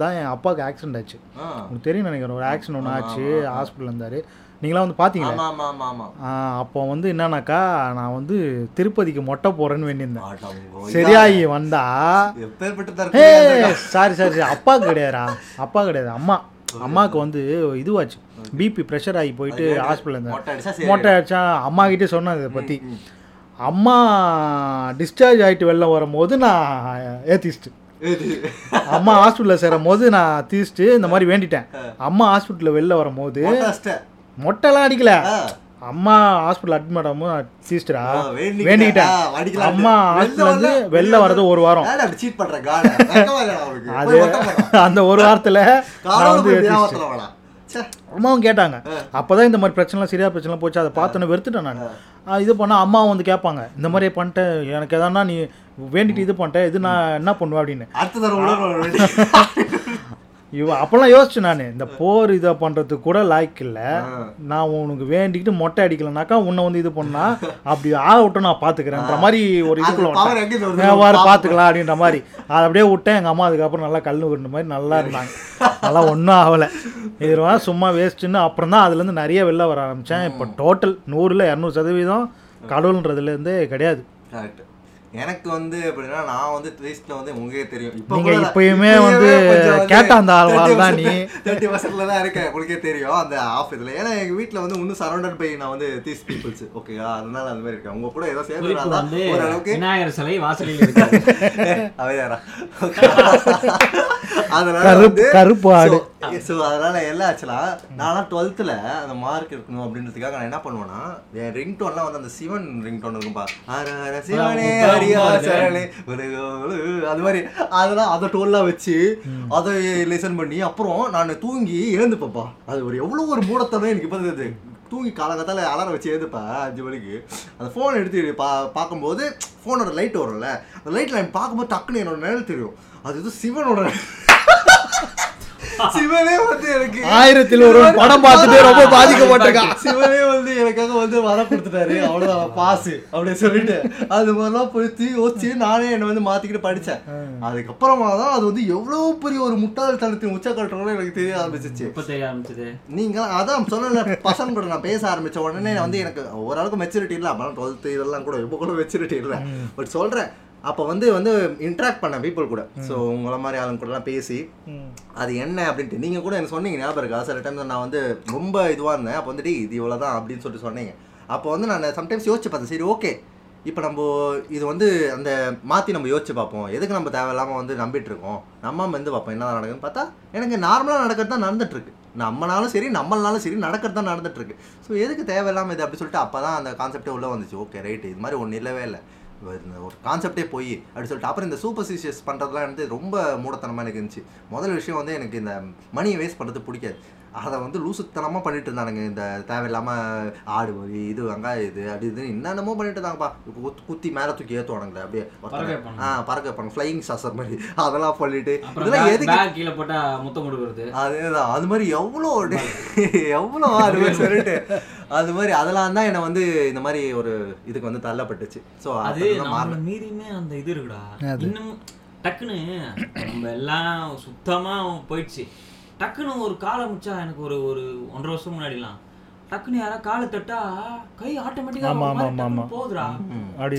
தான் என் அப்பாவுக்கு ஆக்சிடென்ட் ஆச்சு. உங்களுக்கு தெரியும் நினைக்கிறேன் ஒரு ஆக்சிடென்ட் ஒன்று ஆச்சு ஹாஸ்பிட்டல் இருந்தார். நீங்களாம் வந்து பார்த்தீங்களா அப்போ வந்து என்னன்னாக்கா நான் வந்து திருப்பதிக்கு மொட்டை போகிறேன்னு வேண்டியிருந்தேன். சரியாகி வந்தா சாரி சாரி சாரி அப்பா கிடையாதுடா அப்பா கிடையாது அம்மா. அம்மாவுக்கு வந்து இதுவாச்சு. பிபி ப்ரெஷர் ஆகி போயிட்டு ஹாஸ்பிட்டல் இருந்தேன் மொட்டை அடிச்சா அம்மா கிட்டே சொன்னேன் இதை பற்றி. அம்மா டிஸ்சார்ஜ் ஆகிட்டு வெளில வரும்போது நான் ஏத்திஸ்ட்டு. அம்மா ஹாஸ்பிட்டலில் சேரும் போது நான் தீஸ்ட்டு இந்த மாதிரி வேண்டிட்டேன் அம்மா ஹாஸ்பிட்டலில் வெளில வரும்போது. மொட்டைலாம் அடிக்கல. அம்மா ஹாஸ்பிட்டல் அட்மிட் ஆகும்போது நான் தீஸ்ட்டுடா ஆ, வேண்டிக்கிட்ட. வேண்டிக்கிட்டேன். அம்மா ஹாஸ்பிட்டல் வந்தா- வெளில வர்றது ஒரு வாரம்? அது. அந்த ஒரு வாரத்தில் நான் வந்து அம்மாவும் கேட்டாங்க. அப்பதான் இந்த மாதிரி பிரச்சனைலாம் சரியா பிரச்சனை போச்சு. அதை பார்த்தோன்னே வெறுத்துட்டேன் நான். இது பண்ணா அம்மாவும் வந்து கேட்பாங்க. இந்த மாதிரி பண்ணிட்டேன். எனக்கு எதனா நீ வேண்டிட்டு இது பண்ணிட்டேன். இது நான் என்ன பண்ணுவேன் அப்படின்னு. அடுத்த தடவை உள்ள வர வேண்டிய- இவ அப்போல்லாம் யோசிச்சு நான் இந்த போர் இதை பண்ணுறதுக்கு கூட லாய்க்கு இல்லை. நான் உனக்கு வேண்டிக்கிட்டு மொட்டை அடிக்கலனாக்கா உன்னை வந்து இது பண்ணா அப்படி ஆக விட்டு நான் பார்த்துக்கிறேன்ற மாதிரி ஒரு இதுக்குள்ள வாரு பார்த்துக்கலாம் அப்படின்ற மாதிரி. அதை அப்படியே விட்டேன் எங்கள் அம்மா அதுக்கப்புறம் நல்லா கல் விடுற மாதிரி நல்லா இருந்தாங்க. நல்லா ஒன்றும் ஆகலை. இது வந்து சும்மா வேஸ்ட்டுன்னு அப்புறம் தான் அதுலேருந்து நிறைய வெளில வர ஆரம்பித்தேன் இப்போ டோட்டல் நூறில் இரநூறு சதவீதம் கடவுள்ன்றதுலேருந்தே கிடையாது. எனக்கு வந்து எப்படின்னா நான் வந்து த்ரீஸ்ட்ல வந்து உங்களுக்கே தெரியும். இப்போ நீங்க இப்பயுமே வந்து கேட்ட அந்த தான் நீ. தேர்ட்டி பர்சன்ட்ல தான் இருக்கேன் உங்களுக்கே தெரியும். அந்த ஆஃப் இதுல. ஏன்னா எங்க வீட்ல வந்து இன்னும் சரௌண்டட் பை நான் வந்து தீஸ் பீப்புள்ஸ் ஓகேவா அதனால அந்த மாதிரி இருக்கேன். உங்க கூட ஏதோ சேர்ந்து வந்து ஓரளவுக்கு விநாயகர் சிலை வாசலில் அவையாரா அதனால கருப்பு- வந்து கருப்பு ஆடு. ஸோ அதனால எல்லாம் ஆச்சுலா நான்லாம் டுவெல்த்தில் அந்த மார்க் இருக்கணும் அப்படின்றதுக்காக நான் என்ன பண்ணுவேன்னா என் ரிங் டோன்லாம் வந்து அந்த சிவன் ரிங் டோன் இருக்கும்பா. ஹர ஹர சிவனே சரணே அது மாதிரி. அதெல்லாம் அதை டோன்லாம் வச்சு அதை லிசன் பண்ணி அப்புறம் நான் தூங்கி எழுந்துப்பேன்ப்பா. அது ஒரு எவ்வளோ ஒரு மூடத்தனம் எனக்கு இப்போ தூங்கி காலங்கத்தால அலாரம் வச்சு எழுந்துப்பேன் அஞ்சு மணிக்கு. அந்த ஃபோன் எடுத்து பா பார்க்கும்போது ஃபோனோட லைட் வரும்ல. அந்த லைட்டில் பார்க்கும்போது டக்குன்னு என்னோட நிழல் தெரியும். அது இது சிவனோட சிவனே வந்து எனக்கு ஆயிரத்தில் ஒரு படம் பார்த்துட்டு ரொம்ப பாதிக்கப்பட்டிருக்கான். சிவனே வந்து எனக்காக வந்து வர கொடுத்துட்டாரு. அவ்வளவுதான் பாஸ் அப்படின்னு சொல்லிட்டு. அது மாதிரிலாம் போய் யோசிச்சு நானே என்னை வந்து மாத்திக்கிட்டு படிச்சேன். அதுக்கப்புறமா தான் அது வந்து எவ்வளவு பெரிய ஒரு முட்டாள்தனத்தின் உச்சக்கட்டோட எனக்கு தெரிய ஆரம்பிச்சிச்சு. எப்ப தெரிய ஆரம்பிச்சது? நீங்க அதான் சொன்னல பசங்க கூட நான் பேச ஆரம்பிச்ச உடனே வந்து எனக்கு ஓரளவுக்கு மெச்சூரிட்டி இல்லை. அப்பலாம் டுவெல்த்து இதெல்லாம் கூட இப்போ கூட மெச்சூரிட்டி இல்லை. பட் சொல்றேன் அப்போ வந்து வந்து இன்ட்ராக்ட் பண்ண பீப்புள் கூட. ஸோ உங்கள மாதிரி ஆளுங்க கூடலாம் பேசி அது என்ன அப்படின்ட்டு நீங்கள் கூட எனக்கு சொன்னீங்க ஞாபகம் இருக்கா. சில டைம் நான் வந்து ரொம்ப இதுவாக இருந்தேன். அப்போ வந்து டேய் இது இவ்வளோ தான் அப்படின்னு சொல்லிட்டு சொன்னீங்க. அப்போ வந்து நான் சம்டைம்ஸ் யோசிச்சு பார்த்தேன். சரி ஓகே இப்போ நம்ம இது வந்து அந்த மாற்றி நம்ம யோசிச்சு பார்ப்போம். எதுக்கு நம்ம தேவையில்லாமல் வந்து நம்பிட்டு இருக்கோம்? நம்ம வந்து பார்ப்போம். என்ன நடக்குதுன்னு பார்த்தா எனக்கு நார்மலாக நடக்கிறது தான் நடந்துட்டு இருக்கு. நம்மனாலும் சரி நம்மளாலும் சரி நடக்கிறது தான் நடந்துட்டு இருக்கு. ஸோ எதுக்கு தேவையில்லாமல் இது அப்படி சொல்லிட்டு அப்போ தான் அந்த கான்செப்டே உள்ளே வந்துச்சு. ஓகே ரைட்டு இது மாதிரி ஒன்றும் இல்லவே இல்லை. இந்த ஒரு கான்செப்டே போய் அப்படி சொல்லிட்டு. அப்புறம் இந்த சூப்பர்சிஷியஸ் பண்ணுறதுலாம் வந்து ரொம்ப மூடத்தனமாக எனக்கு இருந்துச்சு. முதல் விஷயம் வந்து எனக்கு இந்த மணியை வேஸ்ட் பண்ணுறது பிடிக்காது. அதை வந்து லூசுத்தனமாக பண்ணிட்டு இருந்தானுங்க. இந்த தேவையில்லாமல் ஆடு வரி இது வெங்காயம் இது அப்படி இதுன்னு என்னென்னமோ பண்ணிட்டு இருந்தாங்கப்பா. குத்தி- மேலே தூக்கி ஏற்றுவானுங்களே அப்படியே. ஆ பறக்க வைப்பாங்க ஃப்ளையிங் சாசர் மாதிரி. அதெல்லாம் பண்ணிட்டு. இதெல்லாம் எதுக்கு? கீழே போட்டா முத்தம் கொடுக்குறது. அதேதான். அது மாதிரி எவ்வளோ எவ்வளோ அது மாதிரி சொல்லிட்டு. அது மாதிரி அதெல்லாம் தான் என்னை வந்து இந்த மாதிரி ஒரு இதுக்கு வந்து தள்ளப்பட்டுச்சு. ஸோ அது மாறல. மீறியுமே அந்த இது இருக்குடா. இன்னும் டக்குன்னு நம்ம எல்லாம் சுத்தமா போயிடுச்சு. டக்குன்னு ஒரு காலை முச்சா எனக்கு ஒரு ஒரு ஒன்றரை வருஷம் முன்னாடிலாம். டக்குன்னு யாரா காலை தட்டா கை ஆட்டோமேட்டிக்கா. போகுதுடா. அப்படி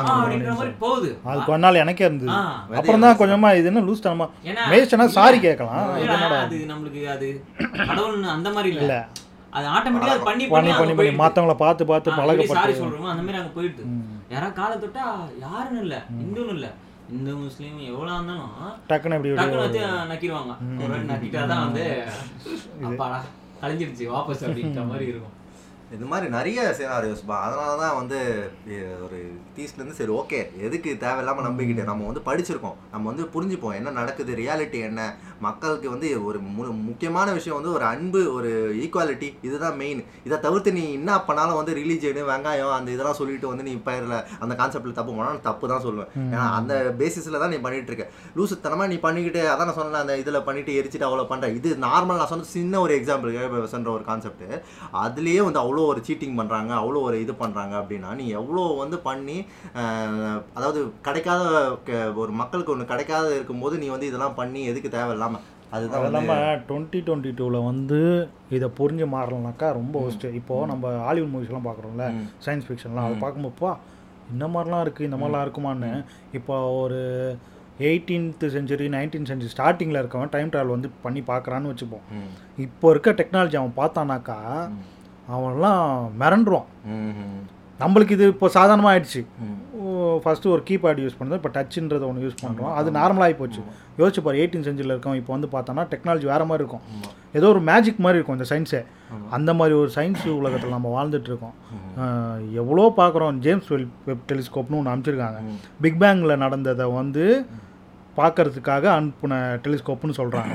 அப்படின்ற மாதிரி போகுது. அது கொஞ்ச நாள் எனக்கே இருந்தது. அப்புறம் தான் கொஞ்சமா இது என்ன லூஸ் தனமா. ஏன்னா மேய்ச்சனா சாரி கேட்கலாம். இது இல்லடா, என்னடா அது? நம்மளுக்கு அது கடவுள்னு அந்த மாதிரி இல்ல. அது ஆட்டோமேட்டிக்கா பண்ணி பண்ணி பண்ணி பண்ணி பண்ணி மத்தவங்கள பார்த்து பார்த்து சாரி பழகப்பட்டு சொல்றோமோ அந்த மாதிரி அங்க போயிட்டு. யாரா காலை தொட்டா யாருன்னு இல்ல இந்துன்னு இல்ல. இந்து முஸ்லீம் எவ்வளவு இருந்தாலும் டக்குன்னு இப்படி டக்குனு வச்சு நக்கிடுவாங்க. ஒரு நக்கிட்டாதான் வந்து அப்பாடா கழிஞ்சிருச்சு வாபஸ் அப்படின்ற மாதிரி இருக்கும். இது மாதிரி நிறைய சினாரியோஸ் அதனால தான் வந்து ஒரு தீஸ்லேருந்து சரி ஓகே எதுக்கு தேவையில்லாமல் நம்பிக்கிட்டு நம்ம வந்து படிச்சிருக்கோம். நம்ம வந்து புரிஞ்சுப்போம் என்ன நடக்குது ரியாலிட்டி என்ன மக்களுக்கு வந்து ஒரு முக்கியமான விஷயம் வந்து ஒரு அன்பு ஒரு ஈக்குவாலிட்டி இதுதான் மெயின் இதை தவிர்த்து நீ என்ன பண்ணாலும் வந்து ரிலீஜியனு வெங்காயம் அந்த இதெல்லாம் சொல்லிட்டு வந்து நீ பயிரில் அந்த கான்செப்டில் தப்பு பண்ணாலும் தப்பு தான் சொல்லுவேன். ஏன்னா அந்த பேசிஸில் தான் நீ பண்ணிட்டு இருக்க. லூசுத்தனமாக நீ பண்ணிக்கிட்டு அதான் நான் சொன்னேன் அந்த இதில் பண்ணிட்டு எரிச்சிட்டு அவ்வளோ பண்ணுற இது நார்மல் நான் சொன்ன சின்ன ஒரு எக்ஸாம்பிள் சொன்ற ஒரு கான்செப்ட் அதுலேயே வந்து அவ்வளோ ஒரு சீட்டிங் பண்ணுறாங்க அவ்வளோ ஒரு இது பண்ணுறாங்க அப்படின்னா நீ எவ்வளோ வந்து பண்ணி அதாவது கிடைக்காத ஒரு மக்களுக்கு ஒன்று கிடைக்காத இருக்கும்போது நீ வந்து இதெல்லாம் பண்ணி எதுக்கு தேவையில்லாமல் அதுதான் இல்லாமல் டுவெண்ட்டி டுவெண்ட்டி டூவில் வந்து இதை புரிஞ்சு மாறலனாக்கா ரொம்ப ஒஸ்ட்டு இப்போது நம்ம ஹாலிவுட் மூவிஸ்லாம் பார்க்குறோம்ல. சயின்ஸ் ஃபிக்ஷன்லாம் அதை பார்க்கும்போதுப்பா இந்த மாதிரிலாம் இருக்குது இந்த மாதிரிலாம் இருக்குமான்னு. இப்போ ஒரு எயிட்டீன்த் செஞ்சுரி நைன்டீன் செஞ்சுரி ஸ்டார்டிங்கில் இருக்கவன் டைம் ட்ராவல் வந்து பண்ணி பார்க்குறான்னு வச்சுப்போம். இப்போ இருக்க டெக்னாலஜி அவன் பார்த்தானாக்கா அவன்லாம் மிரண்டுருவான். நம்மளுக்கு இது இப்போ சாதாரணமாக ஆயிடுச்சு. ஃபஸ்ட்டு ஒரு கீபேட் யூஸ் பண்ணுறது இப்போ டச்சுன்றத ஒன்று யூஸ் பண்ணுறோம் அது நார்மலாகி போச்சு. யோசிச்சு பாரு எயிட்டீன் செஞ்சுரியில் இருக்கோம். இப்போ வந்து பார்த்தோன்னா டெக்னாலஜி வேறு மாதிரி இருக்கும். ஏதோ ஒரு மேஜிக் மாதிரி இருக்கும் இந்த சயின்ஸே. அந்த மாதிரி ஒரு சயின்ஸ் உலகத்தில் நம்ம வாழ்ந்துட்டு இருக்கோம். எவ்வளோ பார்க்குறோம். ஜேம்ஸ் வெல் வெப் டெலிஸ்கோப்னு ஒன்று அமைச்சிருக்காங்க. பிக் பேங்கில் நடந்ததை வந்து பார்க்கறதுக்காக அனுப்புன டெலிஸ்கோப்னு சொல்கிறாங்க.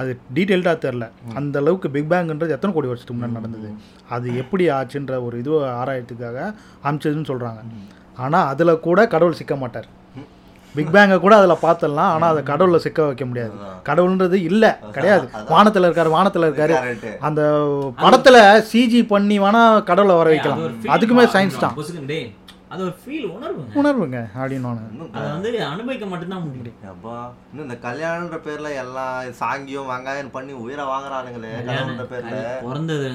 அது டீட்டெயில்டாக தெரில. அந்த அளவுக்கு பிக் பேங்ன்றது எத்தனை கோடி வருஷத்துக்கு முன்னாடி நடந்தது? அது எப்படி ஆச்சுன்ற ஒரு இது ஆராயத்துக்காக அமைச்சதுன்னு சொல்கிறாங்க ஆனால் அதில் கூட கடவுள் சிக்க மாட்டார். பிக் பேங்கை கூட அதில் பார்த்துடலாம் ஆனால் அதை கடவுளில் சிக்க வைக்க முடியாது. கடவுள்ன்றது இல்லை கிடையாது. வானத்தில் இருக்காரு வானத்தில் இருக்காரு. அந்த படத்துல சிஜி பண்ணி வேணா கடவுளை வர வைக்கலாம். அதுக்குமே சயின்ஸ் தான். அது ஒரு ஃபீல் உணர்வுங்க. உணர்வுங்க அப்படின்னு இன்னும் அதை வந்து அனுபவிக்க மட்டும்தான் முடியும் அப்பா இன்னும் இந்த கல்யாணன்ற பேர்ல எல்லாம் சாங்கியம் வெங்காயம் பண்ணி உயிரை வாங்குறானுங்களே கல்யாணன்ற பேர்ல. பிறந்தது.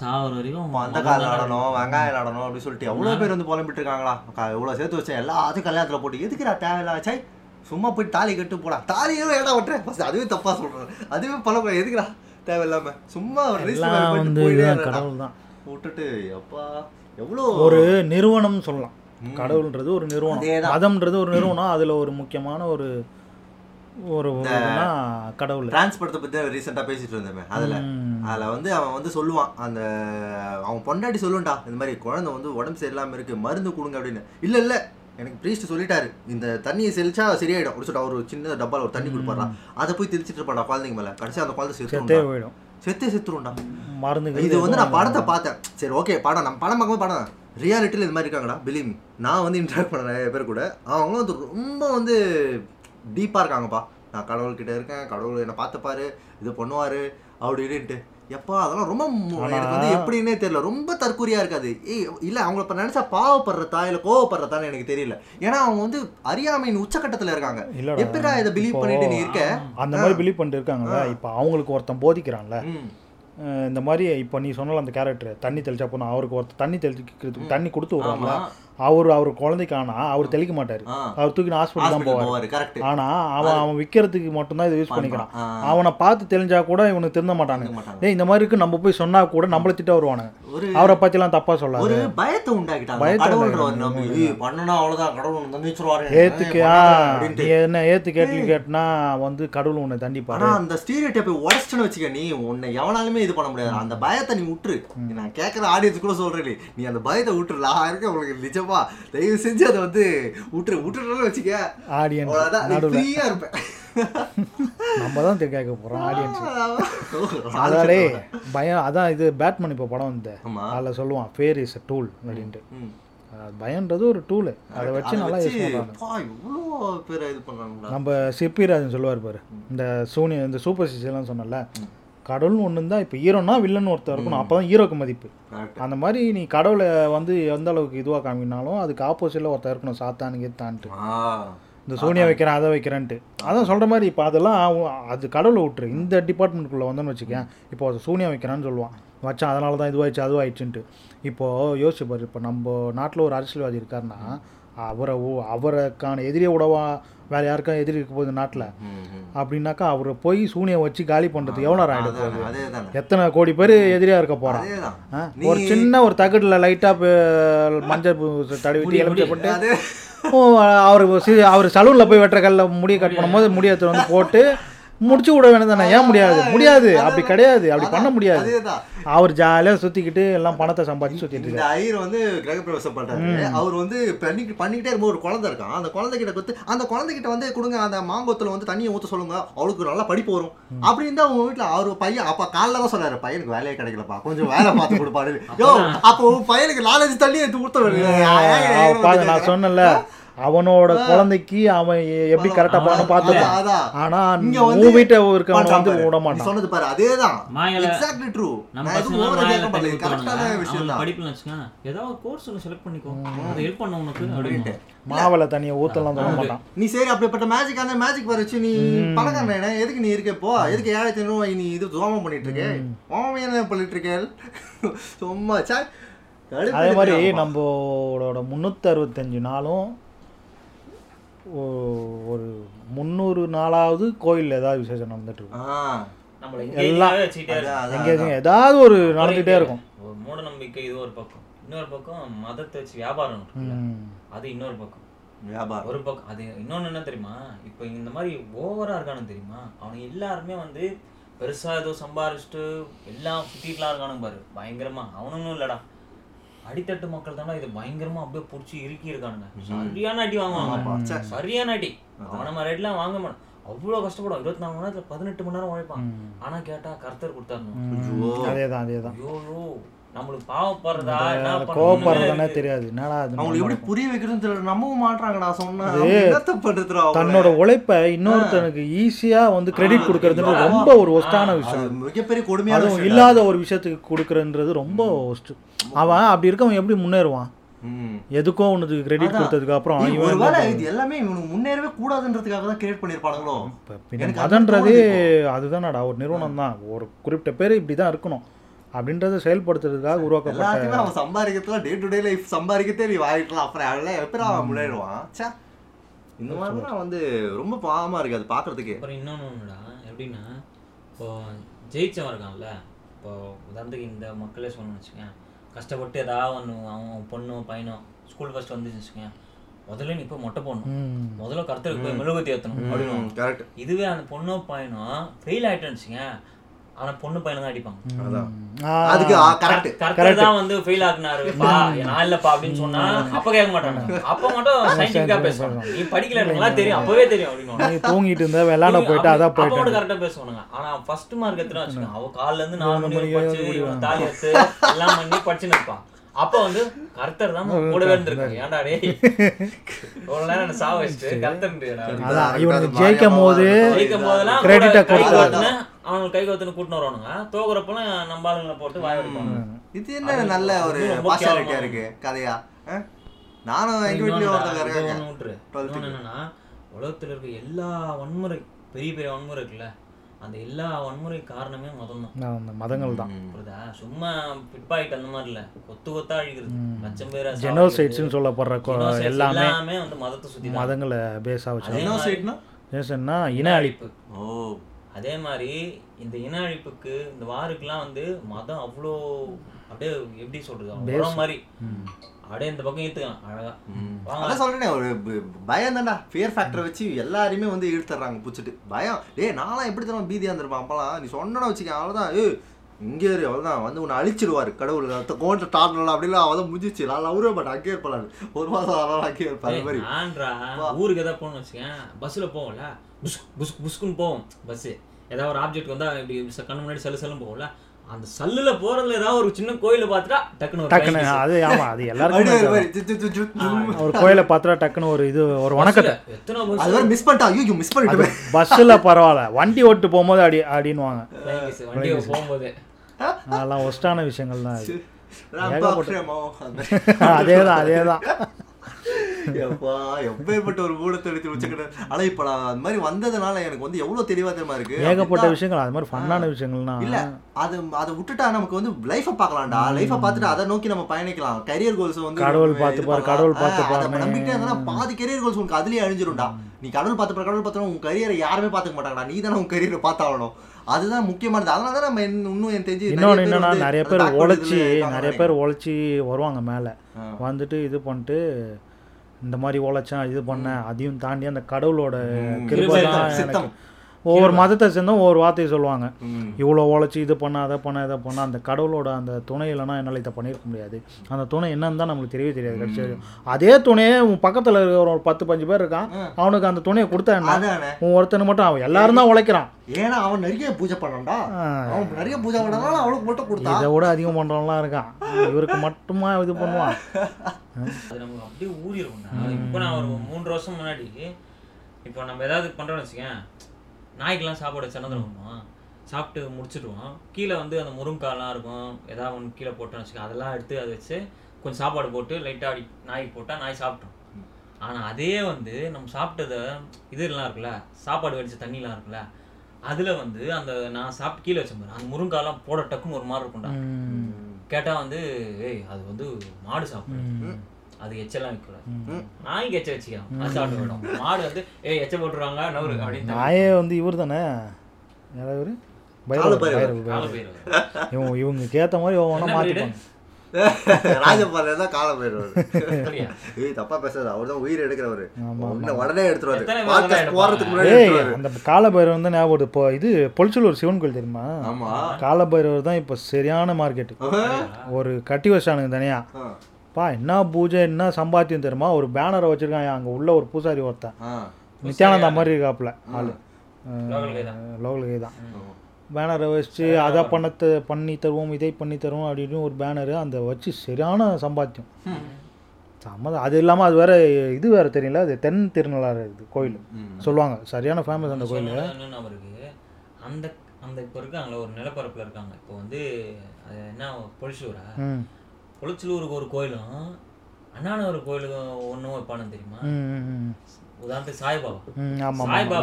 சாவர வரைக்கும் அந்த கால் நடனம் வெங்காயம் நடனம் அப்படின்னு சொல்லிட்டு எவ்வளவு பேர் வந்து புலம்பிட்டு இருக்காங்களா இவ்வளவு சேர்த்து வச்சேன் எல்லாத்தையும் கல்யாணத்துல போட்டு எதுக்குடா தேவையில்ல சை சும்மா போய் தாலி கட்டு போடா. தாலியும் ஏடா விட்டுறேன் ஃபர்ஸ்ட் அதுவே தப்பா சொல்றேன். அதுவே பல எதுக்குடா தேவையில்லாம? சும்மா விட்டுட்டு அப்பா எவ்வளோ ஒரு நிறுவனம் சொல்லலாம். கடவுள்ன்றது ஒரு நிறுவனம். மதம்ன்றது ஒரு நிறுவனம். அதுல ஒரு முக்கியமான ஒரு ஒரு கடவுள். டிரான்ஸ்போர்ட்டை பத்தி ரீசெண்டா பேசிட்டு இருந்தேன் அதுல. அதுல வந்து அவன் வந்து சொல்லுவான் அந்த அவன் பொண்டாட்டி சொல்லுவான்டா இந்த மாதிரி குழந்தை வந்து உடம்பு சரியில்லாம இருக்கு மருந்து கொடுங்க அப்படின்னு. இல்ல இல்ல. எனக்கு ப்ரீஸ்ட் சொல்லிட்டாரு. இந்த தண்ணியை செலிச்சா சரியாயிடும். அப்படின்னு சொல்லிட்டு அவர் சின்ன டப்பால ஒரு தண்ணி கொடுப்பாரா அதை போய் தெளிச்சிட்டு இருப்பாடா குழந்தைங்க மேல. கடைசி அந்த குழந்தை செத்துருண்டா போயிடும். செத்தே செத்துருண்டா மருந்து இது வந்து நான் படத்தை பார்த்தேன். சரி ஓகே படம் நம்ம படம் பார்க்கும்போது படம் ரியாலிட்டியில் இது மாதிரி இருக்காங்கடா பிலீவ் நான் வந்து இன்டராக்ட் பண்ண நிறைய பேர் கூட. அவங்க வந்து ரொம்ப வந்து டீப்பாக இருக்காங்கப்பா. நான் கடவுள்கிட்ட இருக்கேன் கடவுள் என்னை பார்த்துப்பாரு இது பண்ணுவாரு அப்படி இப்படின்ட்டு. எப்பா அதெல்லாம் ரொம்ப எனக்கு வந்து எப்படின்னே தெரியல. ரொம்ப தற்கொலையா இருக்காது. ஏய் இல்ல அவங்கள இப்ப நினைச்சா பாவப்படுறதா இல்ல கோவப்படுறதான்னு எனக்கு தெரியல. ஏன்னா அவங்க வந்து அறியாமையின் உச்சக்கட்டத்துல இருக்காங்க. எப்படிடா இதை பிலீவ் பண்ணிட்டு நீ இருக்க? அந்த மாதிரி பிலீவ் பண்ணிட்டு இருக்காங்கல்ல இப்போ அவங்களுக்கு ஒருத்தன் போதிக்கிறான்ல. இந்த மாதிரி இப்போ நீ சொன்னல அந்த கேரக்டர் தண்ணி தெளிச்சா போனா அவருக்கு ஒருத்தர் தண்ணி தெளிக்கிறதுக்கு தண்ணி கொடுத்து விடுறாங்களா அவர் அவர் குழந்தைக்கானா அவர் தெளிக்க மாட்டாரு. அவர் தூக்கி ஹாஸ்பிட்டல் தான் போவார். ஆனா அவன் அவன் விற்கிறதுக்கு மட்டும்தான் இதை யூஸ் பண்ணிக்கிறான். அவனை பார்த்து தெரிஞ்சா கூட இவனுக்கு திருந்த மாட்டானுங்க. மாட்டாங்க. டேய் இந்த மாதிரி இருக்கு நம்ம போய் சொன்னா கூட நம்மள திட்ட வருவானுங்க. ஒரு அவரை பத்திலாம் தப்பா சொல்லாது. ஒரு பயத்தை உண்டாக்கிட்டாங்க. பயத்தை ஏத்துக்கு நீ என்ன ஏத்து கேள்வி கேட்டனா வந்து கடவுள் உன்னை தண்டிப்பாரு. அந்த ஸ்டீரியோ டைப்பை உடச்சிட்டுன்னு வச்சுக்க நீ உன்னை எவனாலுமே இது பண்ண முடியாது. அந்த பயத்தை நீ விட்டுரு நான் கேட்குற ஆடியன்ஸ் கூட சொல்றேன் நீ. அந்த பயத்தை விட்டுரு நான் இருக்க உங்களுக்கு நிஜமா தயவு செஞ்சு அதை வந்து விட்டுரு விட்டுறன்னு வச்சுக்க. ஆடியன்ஸ் ஃப்ரீயா இருப்பேன் நம்ம தான் கேட்க போறோம் ஆடியன்ஸ் அதாலே பயம் அதான் இது பேட்மேன் இப்போ படம் வந்து அதில் சொல்லுவான் ஃபேர் இஸ் டூல் அப்படின்ட்டு. பயன்றது ஒரு டூலு அதை வச்சு நல்லா யூஸ் வச்சு, பண்ணுறாங்க பா, இவ்வளோ பேர் இது பண்றாங்களா நம்ம சிற்பிராஜன் சொல்லுவார் பாரு. இந்த சூனிய இந்த சூப்பர் ஸ்டிச்சர்லாம் சொன்னல கடவுள்னு ஒன்று இருந்தால் இப்போ ஹீரோனா வில்லன் ஒருத்தர் இருக்கணும். அப்போ தான் ஹீரோக்கு மதிப்பு. அந்த மாதிரி நீ கடவுளை வந்து எந்த அளவுக்கு இதுவாக காமினாலும் அதுக்கு ஆப்போசிட்டில் ஒருத்தர் இருக்கணும் சாத்தானுக்கு தான்ட்டு ஆ. இந்த சூனியா வைக்கிறேன் அதை வைக்கிறேன்ட்டு. அதான் சொல்கிற மாதிரி இப்போ அதெல்லாம் அது கடவுளை விட்டுரு. இந்த டிபார்ட்மெண்ட்டுக்குள்ளே வந்தோன்னு வச்சுக்கேன். இப்போ அது சூனியா வைக்கிறான்னு சொல்லுவான். வச்சான் அதனால தான் இதுவாயிடுச்சு அதுவாயிடுச்சுன்ட்டு. இப்போது யோசிச்சு பாரு இப்போ நம்ம நாட்டில் ஒரு அரசியல்வாதி இருக்காருன்னா அவரை ஓ- அவருக்கான எதிரியை விடவா வேற யாருக்கா எதிரி இருக்க போகுது நாட்டில். அப்படின்னாக்கா அவரை போய் சூனியை வச்சு காலி பண்ணுறதுக்கு எவ்வளோ நேரம் அதேதானே எத்தனை கோடி பேர் எதிரியாக இருக்க போகிறான் ஒரு சின்ன ஒரு தகடுல லைட்டாக மஞ்சள் தடவிட்டு எலுமிச்சை போட்டு அது. ஓ, அவர் அவர் சலூன்ல போய் வெட்டுற கல்ல முடிய கட் பண்ணும்போது முடிய வந்து போட்டு முடிச்சு விட வேண்டியதானே ஏன் முடியாது? முடியாது. அப்படி கிடையாது. அப்படி பண்ண முடியாது. அவர் ஜாலியா சுத்திக்கிட்டு எல்லாம் பணத்தை சம்பாதிச்சு சுத்திட்டு இந்த இருக்காரு. ஐயர் வந்து கிரகப்பிரவேசம் பண்றாரு. அவர் வந்து பண்ணி பண்ணிக்கிட்டே இருக்கும்போது ஒரு குழந்தை இருக்கான். அந்த குழந்தைகிட்ட கொடுத்து அந்த குழந்தைகிட்ட வந்து கொடுங்க அந்த மாங்கோத்துல வந்து தண்ணியை ஊத்த சொல்லுங்க. அவளுக்கு நல்லா படிப்பு வரும். அப்படின்னு தான் அவங்க வீட்டுல அவர் பையன் அப்ப காலைல தான் சொன்னாரு பையனுக்கு வேலையே கிடைக்கலப்பா. கொஞ்சம் வேலை பார்த்து கொடுப்பாரு. யோ அப்போ பையனுக்கு நாலஞ்சு தண்ணி எடுத்து பாரு நான் சொன்னேன்ல. அவனோட குழந்தைக்கு அவன் எப்படி கரெக்டா பண்ண பார்த்துப்பான். அதான் ஆனா இங்க வந்து உன் வீட்டை இருக்கவன் வந்து பாரு. விட மாட்டான். சொன்னது பாரு அதேதான். எக்ஸாக்ட்லி ட்ரூ நம்ம படிப்புல வச்சுக்கோங்க. ஏதாவது கோர்ஸ் ஒன்று செலக்ட் பண்ணிக்கோ. அது ஹெல்ப் பண்ண உனக்கு அப்படின்னு. மாவளை தனியை ஊத்தலாம் சொல்ல மாட்டான். நீ சரி அப்படிப்பட்ட மேஜிக் அந்த மேஜிக் வர வச்சு நீ பணக்காரன் என்ன? எதுக்கு நீ இருக்க? இப்போ எதுக்கு ஏழாயிரத்தி ஐநூறு நீ இது ஜோமம் பண்ணிட்டு இருக்க ஓமம் என்ன பண்ணிட்டு இருக்க? சும்மா சே. அதே மாதிரி நம்மளோட முந்நூற்றி அறுபத்தஞ்சு நாளும் ஒரு முந்நூறு நாளாவது கோயில்ல ஏதாவது விசேஷம் நடந்துட்டு இருக்கும். நம்மள எல்லாம் எங்கேயும் ஏதாவது ஒரு நடந்துகிட்டே இருக்கும். ஒரு மூட நம்பிக்கை இது ஒரு பக்கம். இன்னொரு பக்கம் மதத்தை வச்சு வியாபாரம். அது இன்னொரு பக்கம். வியாபாரம். ஒரு பக்கம். அது இன்னொன்னு என்ன தெரியுமா? இப்போ இந்த மாதிரி ஓவரா இருக்கானு தெரியுமா? அவனுங்க எல்லாருமே வந்து பெருசா ஏதோ சம்பாரிச்சுட்டு எல்லாம் சுத்திட்டுலாம் இருக்கானுங்க பாரு. பயங்கரமா. அவனுங்களும் இல்லடா. அடித்தட்டு மக்கள் தானே இது பயங்கரமா அப்படியே புடிச்சு இறுக்கி இருக்கானுங்க சரியான அடி வாங்குவாங்க. சரியான அடி. அவன மாதிரி அடிலாம் வாங்க மாட்டான். அவ்வளோ கஷ்டப்படும். இருபத்தி நாலு மணி நேரத்துல பதினெட்டு மணி நேரம் உழைப்பான். ஆனா கேட்டா கர்த்தர். அதேதான் அதேதான். ஐயோ. நம்மளுக்கு பாவப்படுறதா என்ன கோவப்படுறது பண்ணணும்னு தானே தெரியாது. என்னடா அது அவங்களுக்கு எப்படி புரிய வைக்கிறதுன்னு தெரியல. நம்பவும் மாட்றாங்கடா சொன்னா. அது அவங்க என்னத்த பண்றதுடா அவங்க? தன்னோட உழைப்பை இன்னொருத்தனுக்கு ஈஸியா வந்து கிரெடிட் கொடுக்கறதுன்றது ரொம்ப ஒரு ஒஸ்டான விஷயம். மிகப்பெரிய கொடுமையான இல்லாத ஒரு விஷயத்துக்கு கொடுக்கறன்றது ரொம்ப ஒஸ்ட். அவன் அப்படி இருக்கவன் எப்படி முன்னேறுவான்? ம். எதுக்கோ ஒன்று கிரெடிட். கொடுத்ததுக்கு அப்புறம் ஒருவேளை இது எல்லாமே இவனுக்கு முன்னேறவே கூடாதுன்றதுக்காக தான் கிரியேட் பண்ணிருப்பானுங்களோ இப்ப பின்ன எனக்கு அது மதன்றதே தோணுது அதுதானடா ஒரு நிறுவனம் தான் ஒரு குறிப்பிட்ட பேர் இப்படி தான் இருக்கணும். அப்படின்றத செயல்படுத்துறதுக்காக உருவாக்கப்பட்ட அவன் சம்பாதிக்கிறதுல டே டு டே லைஃப் சம்பாதிக்கத்தே நீ வாங்கிக்கலாம் அப்புறம் அதெல்லாம் எப்படி அவன் முன்னேறுவான்? ச்சே. இந்த மாதிரிலாம் வந்து ரொம்ப பாவமா இருக்கு அது பாக்குறதுக்கு. அப்புறம் இன்னொன்று ஒன்றுடா எப்படின்னா இப்போ ஜெயிச்சவன் இருக்கான்ல இப்போ உதாரணத்துக்கு இந்த மக்களே சொன்னோம்னு வச்சுக்கேன் கஷ்டப்பட்டு ஏதாவது ஒன்று அவன் பொண்ணோ பையனோ ஸ்கூல் ஃபஸ்ட் வந்துச்சுன்னு வச்சுக்கேன் முதல்ல நீ போய் மொட்டை போடணும். முதல்ல கருத்துக்கு போய் மெழுகுத்தி ஏற்றணும் அப்படின்னு கரெக்ட் இதுவே அந்த பொண்ணோ பையனோ ஃபெயில் ஆயிட்டேன்னு வச்சுக்கேன் ஆனா பொண்ணு பையனை தான் அடிப்பாங்க. அதுக்கு கரெக்ட் கரெக்டர் தான் வந்து ஃபெயில் ஆக்குனாருப்பா நான் இல்லப்பா அப்படின்னு சொன்னா அப்ப கேட்க மாட்டாங்க அப்ப மட்டும் சயின்டிஃபிக்கா பேசுவாங்க. நீ படிக்கல தெரியும். அப்பவே தெரியும் அப்படின்னு நீ தூங்கிட்டு இருந்த விளையாட போயிட்டு அதான் அப்ப மட்டும் போயிட்டேன் கரெக்டா பேசுவானுங்க. ஆனா ஃபர்ஸ்ட் மார்க் எத்தனை வச்சுக்கோங்க. அவ கால்ல இருந்து நாலு மணி வரைக்கும் படிச்சு தாலி எடுத்து எல்லாம் பண்ணி படிச்சுன்னு இருப்பான் அப்ப வந்து கர்த்தர் தான் கூடவே இருந்திருக்காங்க ஏன்டா டேய்? ஒரு நேரம் என்ன சாவ வச்சுட்டு கர்த்தர் அதான் இவனுக்கு ஜெயிக்கும் போது ஜெயிக்கும் போதெல்லாம் Credit கூட அவனுக்கு கை கோத்துன்னு கூட்டின்னு வருவானுங்க. தோக்குறப்பெல்லாம் நம்ம ஆளுங்களை போட்டு வாய வைப்பாங்க இது என்ன நல்ல ஒரு கேவலமா இருக்கு கதையா? நானும் எங்க வீட்லயும் ஒருத்தங்க இன்னொன்னு இருக்காங்க. ஒண்ணு விட்டுரு. 12th இன்னொன்னு என்னன்னா உலகத்துல இருக்க எல்லா வன்முறை பெரிய பெரிய வன்முறை இருக்குல்ல அந்த எல்லா வன்முறை காரணமே மதம் தான். அந்த மதங்கள் தான். புரியுதா? சும்மா பிட்பாயிட் அந்த மாதிரி இல்ல. கொத்து கொத்தா அழிக்கிறது. லட்சம் பேரை ஜெனோசைட்ஸ்னு சொல்லப்படுற எல்லாமே எல்லாமே வந்து மதத்தை சுத்தி. மதங்களை பேஸாக வச்சு அதே என்ன மாதிரி சைட்னா ஏசன்னா இன அழிப்பு. ஓ அதே மாதிரி இந்த இன அழிப்புக்கு இந்த வாருக்குலாம் வந்து மதம் அவ்வளோ அப்படியே எப்படி சொல்றது உரம் மாதிரி. அப்படியே இந்த பக்கம் ஏத்துக்கலாம் அழகா. வாங்க. அதான் சொல்றேனே ஒரு பயம் தான்டா. ஃபியர் ஃபேக்டரை வச்சு எல்லாரையுமே வந்து இழுத்துறாங்க புடிச்சிட்டு. பயம். டேய் நான்லாம் எப்படி தரும் பீதியா இருந்திருப்பேன் அப்பலாம். நீ சொன்னா வச்சுக்க அவ்வளவுதான். ஏய் இங்கே இரு அவ்வளோதான் வந்து உன்னை அழிச்சிடுவாரு கடவுள். கோட்டை டாடலாம் அப்படிலாம் அவதான் முடிஞ்சிச்சு நான் அவரே மாட்டேன் அங்கேயே இருப்பேன் ஒரு மாதம் அங்கேயே அந்த நான்றா ஊருக்கு ஏதாவது போகணும்னு வச்சுக்கேன். பஸ்ல போவோம்ல. புஸ் புஸ் புஸ்குன்னு போவோம். பஸ் ஏதாவது ஒரு ஆப்ஜெக்ட் வந்தா இப்படி ச- கண்ணு முன்னாடி சல்லு சல்லுன்னு போகும்ல? அந்த சல்லுல போறதுல ஏதாவது ஒரு சின்ன கோயில டக்குன்னு flying kiss. அது ஆமா அது எல்லாருக்கும் ஒரு கோயிலை பார்த்தா டக்குன்னு ஒரு இது ஒரு வணக்கத்தை. பஸ்ல எத்தனை மிஸ் பண்ணிட்டா. ஐயோ மிஸ் பண்ணிட்டு பஸ்ஸில் பரவாயில்ல. வண்டி ஓட்டு போகும்போது அடி kiss வண்டியை போகும்போது. அதெல்லாம் ஒஸ்டான விஷயங்கள் தான் அது. அதே அதே தான் அதே தான் எப்பா எப்பேற்பட்ட ஒரு மூடத்தை எடுத்து வச்சுக்கிட்ட ஆனா இப்ப நான் அந்த மாதிரி வந்ததுனால எனக்கு வந்து எவ்வளவு தெளிவா தெரியுமா இருக்கு? ஏகப்பட்ட விஷயங்கள் அது மாதிரி ஃபன்னான விஷயங்கள்னா. இல்ல அது அதை விட்டுட்டா நமக்கு வந்து லைஃப பார்க்கலாம்டா. லைஃப பார்த்துட்டு அதை நோக்கி நம்ம பயணிக்கலாம். கரியர் கோல்ஸ் வந்து கடவுள் பார்த்து பாரு. கடவுள் பார்த்து அதை பாருன்னு. நம்பிக்கிட்டே இருந்தா பாதி கரியர் கோல்ஸ் உனக்கு அதுலயே அழிஞ்சிரும்டா. நீ கடவுள் பார்த்து பாரு, கடவுள் பார்த்து உன் கரியரை யாருமே பார்த்துக்க மாட்டாங்கடா. நீ தானே உன் கரியரை பார்த்தாகணும். அதுதான் முக்கியமானது. அதனால தான் நம்ம இன்னும் எனக்கு தெரிஞ்சு இன்னொன்று என்னன்னா நிறைய பேர் உழைச்சி நிறைய பேர் உழைச்சி வருவாங்க மேலே. வந்துட்டு இது பண்ணிட்டு இந்த மாதிரி உழைச்சேன் இது பண்ணேன் அதையும் தாண்டி அந்த கடவுளோட கிருபை சித்தம், தான். எனக்கு ஒவ்வொரு மதத்தை சேர்ந்தும் ஒவ்வொரு வார்த்தையை சொல்லுவாங்க. இவ்வளோ உழைச்சி இது பண்ண அதை பண்ண இதை பண்ண அந்த கடவுளோட அந்த துணை இல்லைன்னா என்னால் இதை பண்ணியிருக்க முடியாது. அந்த துணை என்னன்னு தான் நம்மளுக்கு தெரியவே தெரியாது. கடைசி. அதே துணையே உன் பக்கத்தில் இருக்கிற ஒரு பத்து பஞ்சு பேர் இருக்கான். அவனுக்கு அந்த துணையை கொடுத்தா என்ன? உன் ஒருத்தனை மட்டும் அவன் எல்லாரும் தான் உழைக்கிறான். ஏன்னா அவன் நிறைய பூஜை பண்ணான்டா அவன் நிறைய பூஜை பண்ணனால அவனுக்கு மட்டும் கொடுத்தா. இதை விட அதிகம் பண்ணுறவன்லாம் இருக்கான். இவருக்கு மட்டுமா இது பண்ணுவான்? அது நமக்கு அப்படியே ஊறி இருக்கும்டா இப்போ நான் ஒரு மூன்று வருஷம் முன்னாடி இப்போ நம்ம ஏதாவது பண்றோம்னு வச்சுக்கேன். நாய்க்கெல்லாம் சாப்பாடு வச்சு பண்ணுவோம் சாப்பிட்டு முடிச்சிடுவோம். கீழே வந்து அந்த முருங்காலாம் இருக்கும். ஏதாவது ஒன்று கீழே போட்டோம்னு வச்சுக்கோங்க. அதெல்லாம் எடுத்து அதை வச்சு கொஞ்சம் சாப்பாடு போட்டு லைட்டாக அடி நாய்க்கு போட்டால் நாய் சாப்பிட்டோம் ஆனால் அதே வந்து நம்ம சாப்பிட்டத இதெல்லாம் இருக்குல்ல சாப்பாடு வடிச்ச தண்ணிலாம் இருக்குல்ல அதில் வந்து அந்த நான் சாப்பிட்டு கீழே வச்ச மாதிரி அந்த முருங்காலாம் போட டக்குன்னு ஒரு மாதிரி இருக்கும்டா. கேட்டா வந்து ஏய் அது வந்து மாடு சாப்பிடும். அது எச்செல்லாம் வைக்கூடாது நாய்க்கு எச்ச வச்சுக்கலாம் சாப்பிட்டு மாடு வந்து ஏய் எச்ச போட்டுருவாங்க நவரு அப்படின்னு நாயே வந்து இவர் தானே? யாராவது இவரு? இவங்க இவங்களுக்கு ஏற்ற மாதிரி ஒவ்வொன்றா மாற்றிப்பாங்க ராஜபாளைய தான் காலம் போயிடுவாரு அப்படியா? ஏய் தப்பா பேசாத. அவர் தான் உயிர் எடுக்கிறவரு. இன்னும் உடனே எடுத்துருவாரு. போறதுக்கு முன்னாடி அந்த காலபைரவர் வந்து ஞாபகம். இப்போ இது பொலிச்சலூர் சிவன் கோயில் தெரியுமா? ஆமா. காலபைரவர் தான் இப்போ சரியான மார்க்கெட் ஒரு கட்டி வச்சானுங்க தனியா. பா என்ன பூஜை என்ன சம்பாத்தியம் தெரியுமா? ஒரு பேனரை வச்சிருக்கான் அங்கே உள்ள ஒரு பூசாரி ஒருத்தன். நித்யானந்தா மாதிரி இருக்காப்புல ஆளு. லோக்கல் கை தான். பேனரை வச்சு அதை பண்ணத்தை பண்ணி தருவோம் இதை பண்ணி தருவோம் அப்படின்னு ஒரு பேனரு அந்த வச்சு சரியான சம்பாத்தியம். சம்மதம் அது இல்லாமல் அது வேற இது வேற தெரியல அது தென் திருநள்ளாறு இது கோயில். சொல்லுவாங்க சரியான ஃபேமஸ் அந்த கோயில். அந்த அந்த இப்போ இருக்காங்களே ஒரு நிலப்பரப்புல இருக்காங்க. இப்போ வந்து அது என்ன பொலிச்சலூரா ம் பொலிச்சலூருக்கு ஒரு கோயிலும் அண்ணாநகர் கோயிலுக்கு ஒன்றும் வைப்பானு தெரியுமா. உதாரணத்துக்கு சாய்பாபா. சாய்பாபா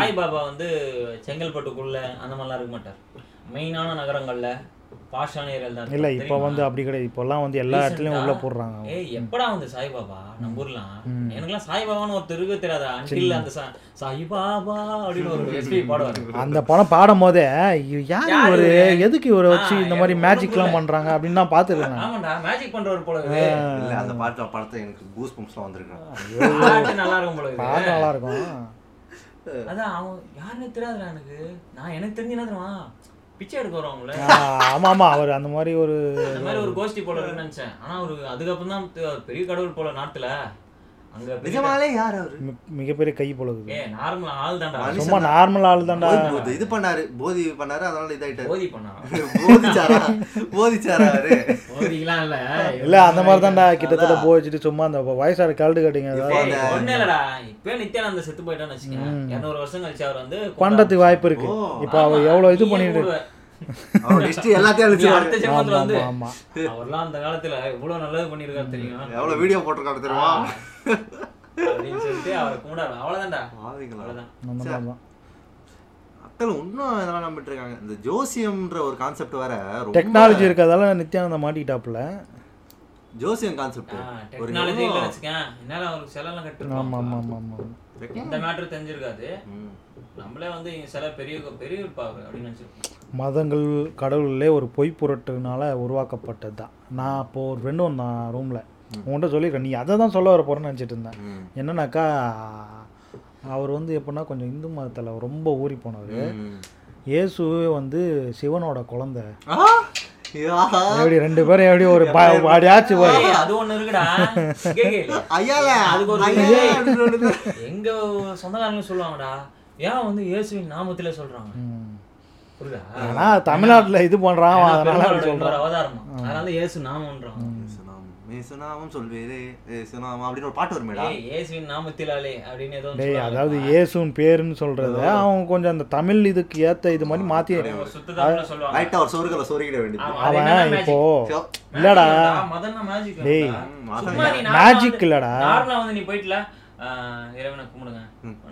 சாய்பாபா வந்து செங்கல்பட்டுக்குள்ள அந்த மாதிரிலாம் இருக்க மாட்டார். மெயினான நகரங்கள்ல ஏரியால தான் இல்லை. இப்போ? வந்து அப்படி கிடையாது. இப்போல்லாம் வந்து எல்லா இடத்துலையும் உள்ளே போடுறாங்க ஏய் எப்படா வந்து சாய்பாபா? நம்ம ஊர்லாம். எனக்குலாம் சாய்பாபான்னு ஒருத்தர் இருக்க தெரியாதா? அன்டில் அந்த சாய்பாபா அப்படின்னு ஒரு எஸ்பி பாடுவார். அந்த படம் பாடும் போதே யார் இவரு? இவரு? எதுக்கு இவரை வச்சு இந்த மாதிரி மேஜிக்லாம் ஒண்ணும் பண்றாங்க அப்படின்னு தான் பார்த்துருக்கேன். நான். ஆமாண்டா மேஜிக் பண்றவர் போல இல்ல அந்த பாட்டு படத்தை எனக்கு பூஸ் பம்ப்ஸ்லாம் வந்திருக்கேன் பாட்டு நல்லா இருக்கும் போல பாட்டு நல்லா இருக்கும். அதான் அவன் யாருன்னு தெரியாதுடா எனக்கு. நான் எனக்கு தெரிஞ்சு என்ன தெரியுமா? பிச்சை எடுக்க வருவாங்களே ஆமா ஆமா அவர் அந்த மாதிரி ஒரு அந்த மாதிரி ஒரு கோஷ்டி போல நினைச்சேன். ஆனா ஒரு அதுக்கப்புறம் தான் பெரிய கடவுள் போல நாட்டுல. நிஜமாலே யார் அவரு? மி- மிகப்பெரிய கை போலது ஏ நார்மல் ஆள் தான்டா. சும்மா நார்மல் ஆள் தான்டா. இது பண்ணாரு போதி பண்ணாரு அதனால இதாயிட்டாரு. போதி பண்ணா? போதிச்சாரா? போதிச்சாரா அவரு? போதிக்கலாம் இல்ல. இல்ல அந்த மாதிரி தான்டா கிட்டத்தட்ட போய் வச்சுட்டு சும்மா அந்த வயசான கல்டு கட்டிங்க ஒண்ணும் இல்லடா. இப்ப நித்யானந்த செத்து போயிட்டான்னு வச்சுக்கேன் இருநூறு வருஷம் கழிச்சு அவர் வந்து பண்றதுக்கு வாய்ப்பு இருக்கு. இப்போ அவர் எவ்வளவு இது பண்ணிட்டு அவர் லிஸ்ட் எல்லாத்தையும் நீ அழிச்சிருவாரு அடுத்த ஜென்மத்துல வந்து ஆமா, அவர்லாம் அந்த காலத்துல எவ்வளவு நல்லது பண்ணிருக்காரு தெரியும்? எவ்வளவு வீடியோ போட்டிருக்காரு தெரியுமா? அப்படின்னு சொல்லிட்டு அவரை கும்பிடாரு அவ்வளவுதான்டா. அவ்வளவுதான். மக்கள் இன்னும் இதெல்லாம் நம்பிட்டு இருக்காங்க. இந்த ஜோசியம்ன்ற ஒரு கான்செப்ட் வேற ரொம்ப டெக்னாலஜி இருக்கிறதால நித்யானந்த மாட்டிக்கிட்டாப்புல. ஜோசியம் கான்செப்ட் ஒரு டெக்னாலஜி இல்ல வச்சுக்கேன். என்னால அவருக்கு செலவு ஆமா கட்டிருக்கோம் ஆமா ஆமா ஆமா இந்த மேட்ரு தெரிஞ்சிருக்காது. நம்மளே வந்து இங்க சில பெரிய பெரிய இருப்பாரு அப்படின்னு நினைச்சிருக்கோம். மதங்கள் கடவுளே ஒரு பொய் புரட்டுனால உருவாக்கப்பட்டது தான். நான் அப்போ ஒரு ஃப்ரெண்டு வந்தான் ரூமில் உன்கிட்ட சொல்லியிருக்கேன் நீ அதை தான் சொல்ல வர போகிறேன்னு நினச்சிட்டு இருந்தேன். என்னன்னாக்கா அவர் வந்து எப்படின்னா கொஞ்சம் இந்து மதத்தில் ரொம்ப ஊறி போனவர். ம். இயேசு வந்து சிவனோட குழந்தை! எப்படி ரெண்டு பேரும் எப்படி ஒரு பாடியாச்சு போய்? அது ஒண்ணு இருக்குடா. ஐயால அதுக்கு ஒரு. எங்க சொந்தக்காரங்க சொல்லுவாங்கடா. ஏன் வந்து இயேசுவின் நாமத்திலே சொல்றாங்க? புரியுதா? ஏன்னா தமிழ்நாட்டில் இது பண்ணுறான் ஏன்னா அதனால அவதாரமா. அதனால இயேசு நாமன்றாங்க இயேசுநாமம் சொல்வேரே இயேசுநாமம் அப்படின்னு ஒரு பாட்டு வருமேடா. இயேசுவின் நாமத்திலாலே அப்படின்னு ஏதோ டேய். அதாவது இயேசுன்னு பேருன்னு சொல்கிறத அவன் கொஞ்சம் அந்த தமிழ் இதுக்கு ஏற்ற இது மாதிரி சொல்லுவாங்க. ரைட்டா ஒரு சொருகல சொருகிட வேண்டியது. அவன் magic. இப்போ இல்லடா. டேய். இல்லடா. ம், மதம் சும்மா நீ இல்ல. normal Magic வந்து- இல்லடா. வந்து நீ போயிட்டுல, இறைவனை கும்பிடுங்க.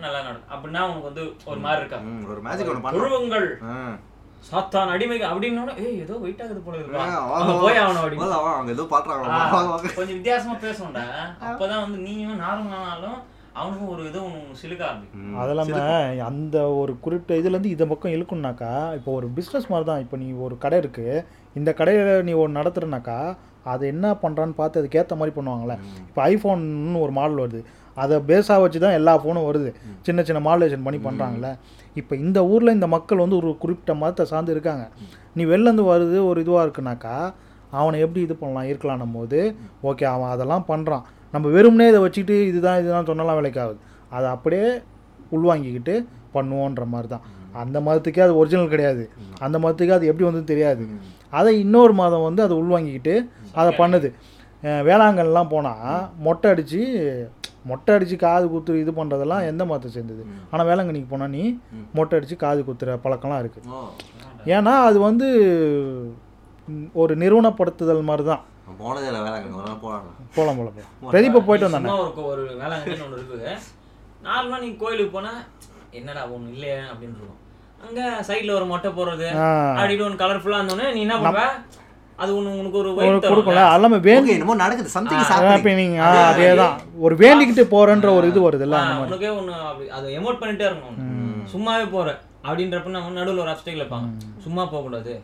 நல்லா நடக்கும். அப்படின்னா உனக்கு வந்து ஒரு மாதிரி இருக்கா? ஒரு மேஜிக் ஒன்று பண்ணுறோம் துருவங்கள் சாத்தான் அடிமைகள் அப்படின்னா ஏய் ஏதோ வெயிட் ஆகுது போல இருக்கா? அங்க போய் ஆகணும் அப்படின்னு. அவங்க ஏதோ பாட்டுறாங்க ஆ, கொஞ்சம் வித்தியாசமா பேசணும்டா. அப்பதான் வந்து நீயும் நார்மல் ஆனாலும் அவனுக்கும் ஒரு இது ஒன்று சிலுக்க ஆரம்பிக்கும். அது இல்லாமல் அந்த ஒரு குறிப்பிட்ட இதுலேருந்து இந்த பக்கம் இழுக்கணுனாக்கா இப்போ ஒரு பிஸ்னஸ் மாதிரி தான் இப்போ நீ ஒரு கடை இருக்குது இந்த கடையில் நீ ஒரு நடத்துறனாக்கா அது என்ன பண்ணுறான்னு பார்த்து அதுக்கேற்ற மாதிரி பண்ணுவாங்கள்ல இப்போ ஐஃபோன்னு ஒரு மாடல் வருது. அதை பேஸாக வச்சு தான் எல்லா ஃபோனும் வருது. சின்ன சின்ன மாடுலேஷன் பண்ணி பண்ணுறாங்கல்ல இப்போ இந்த ஊரில் இந்த மக்கள் வந்து ஒரு குறிப்பிட்ட மதத்தை சார்ந்து இருக்காங்க. நீ வெளிலேருந்து வருது ஒரு இதுவாக இருக்குனாக்கா அவனை எப்படி இது பண்ணலாம் இருக்கலான்னும் போது ஓகே அவன் அதெல்லாம் பண்ணுறான் நம்ம வெறும்னே இதை வச்சுக்கிட்டு இதுதான் இதுதான் சொன்னலாம் வேலைக்காகுது. அதை அப்படியே உள்வாங்கிக்கிட்டு பண்ணுவோன்ற மாதிரி தான் அந்த மதத்துக்கே அது ஒரிஜினல் கிடையாது. அந்த மதத்துக்கே அது எப்படி வந்து தெரியாது. அதை இன்னொரு மதம் வந்து அதை உள்வாங்கிக்கிட்டு அதை பண்ணுது. வேளாங்கல்லாம் போனால் மொட்டை அடித்து மொட்டை அடித்து காது குத்துற இது பண்ணுறதெல்லாம் எந்த மதத்தை சேர்ந்தது? ஆனால் வேளாங்கண்ணிக்கு போனால் நீ மொட்டை அடித்து காது குத்துற பழக்கம்லாம் இருக்குது ஏன்னா அது வந்து ஒரு நிறுவனப்படுத்துதல் மாதிரி தான் போனதே இல்லை வேலை போகலாம் போகலாம் பிரதீப்பை போயிட்டு வந்தானே? சும்மா ஒரு ஒரு வேளாங்கண்ணின்னு ஒன்று இருக்குது. நார்மலாக நீ கோயிலுக்கு போனா என்னடா ஒன்று இல்லையே அப்படின்னு இருக்கும். அங்க சைடுல ஒரு மொட்டை போடுறது. அப்படின்னு ஒன்று கலர்ஃபுல்லாக இருந்தோடனே நீ என்ன பண்ணுவ? அது ஒன்று உனக்கு ஒரு கொடுக்கல இல்லாமல் வேண்டி என்னமோ நடக்குது. சம்திங் அதே தான். ஒரு வேண்டிக்கிட்டு போகிறன்ற ஒரு இது அந்த மாதிரி. உனக்கே ஒன்று அப்படி அதை எமோட் பண்ணிட்டே இருக்கணும். சும்மாவே போற. அப்படின்றப்ப நம்ம நடுவில் ஒரு அப்டேக்கில் வைப்பாங்க சும்மா போகக்கூடாது.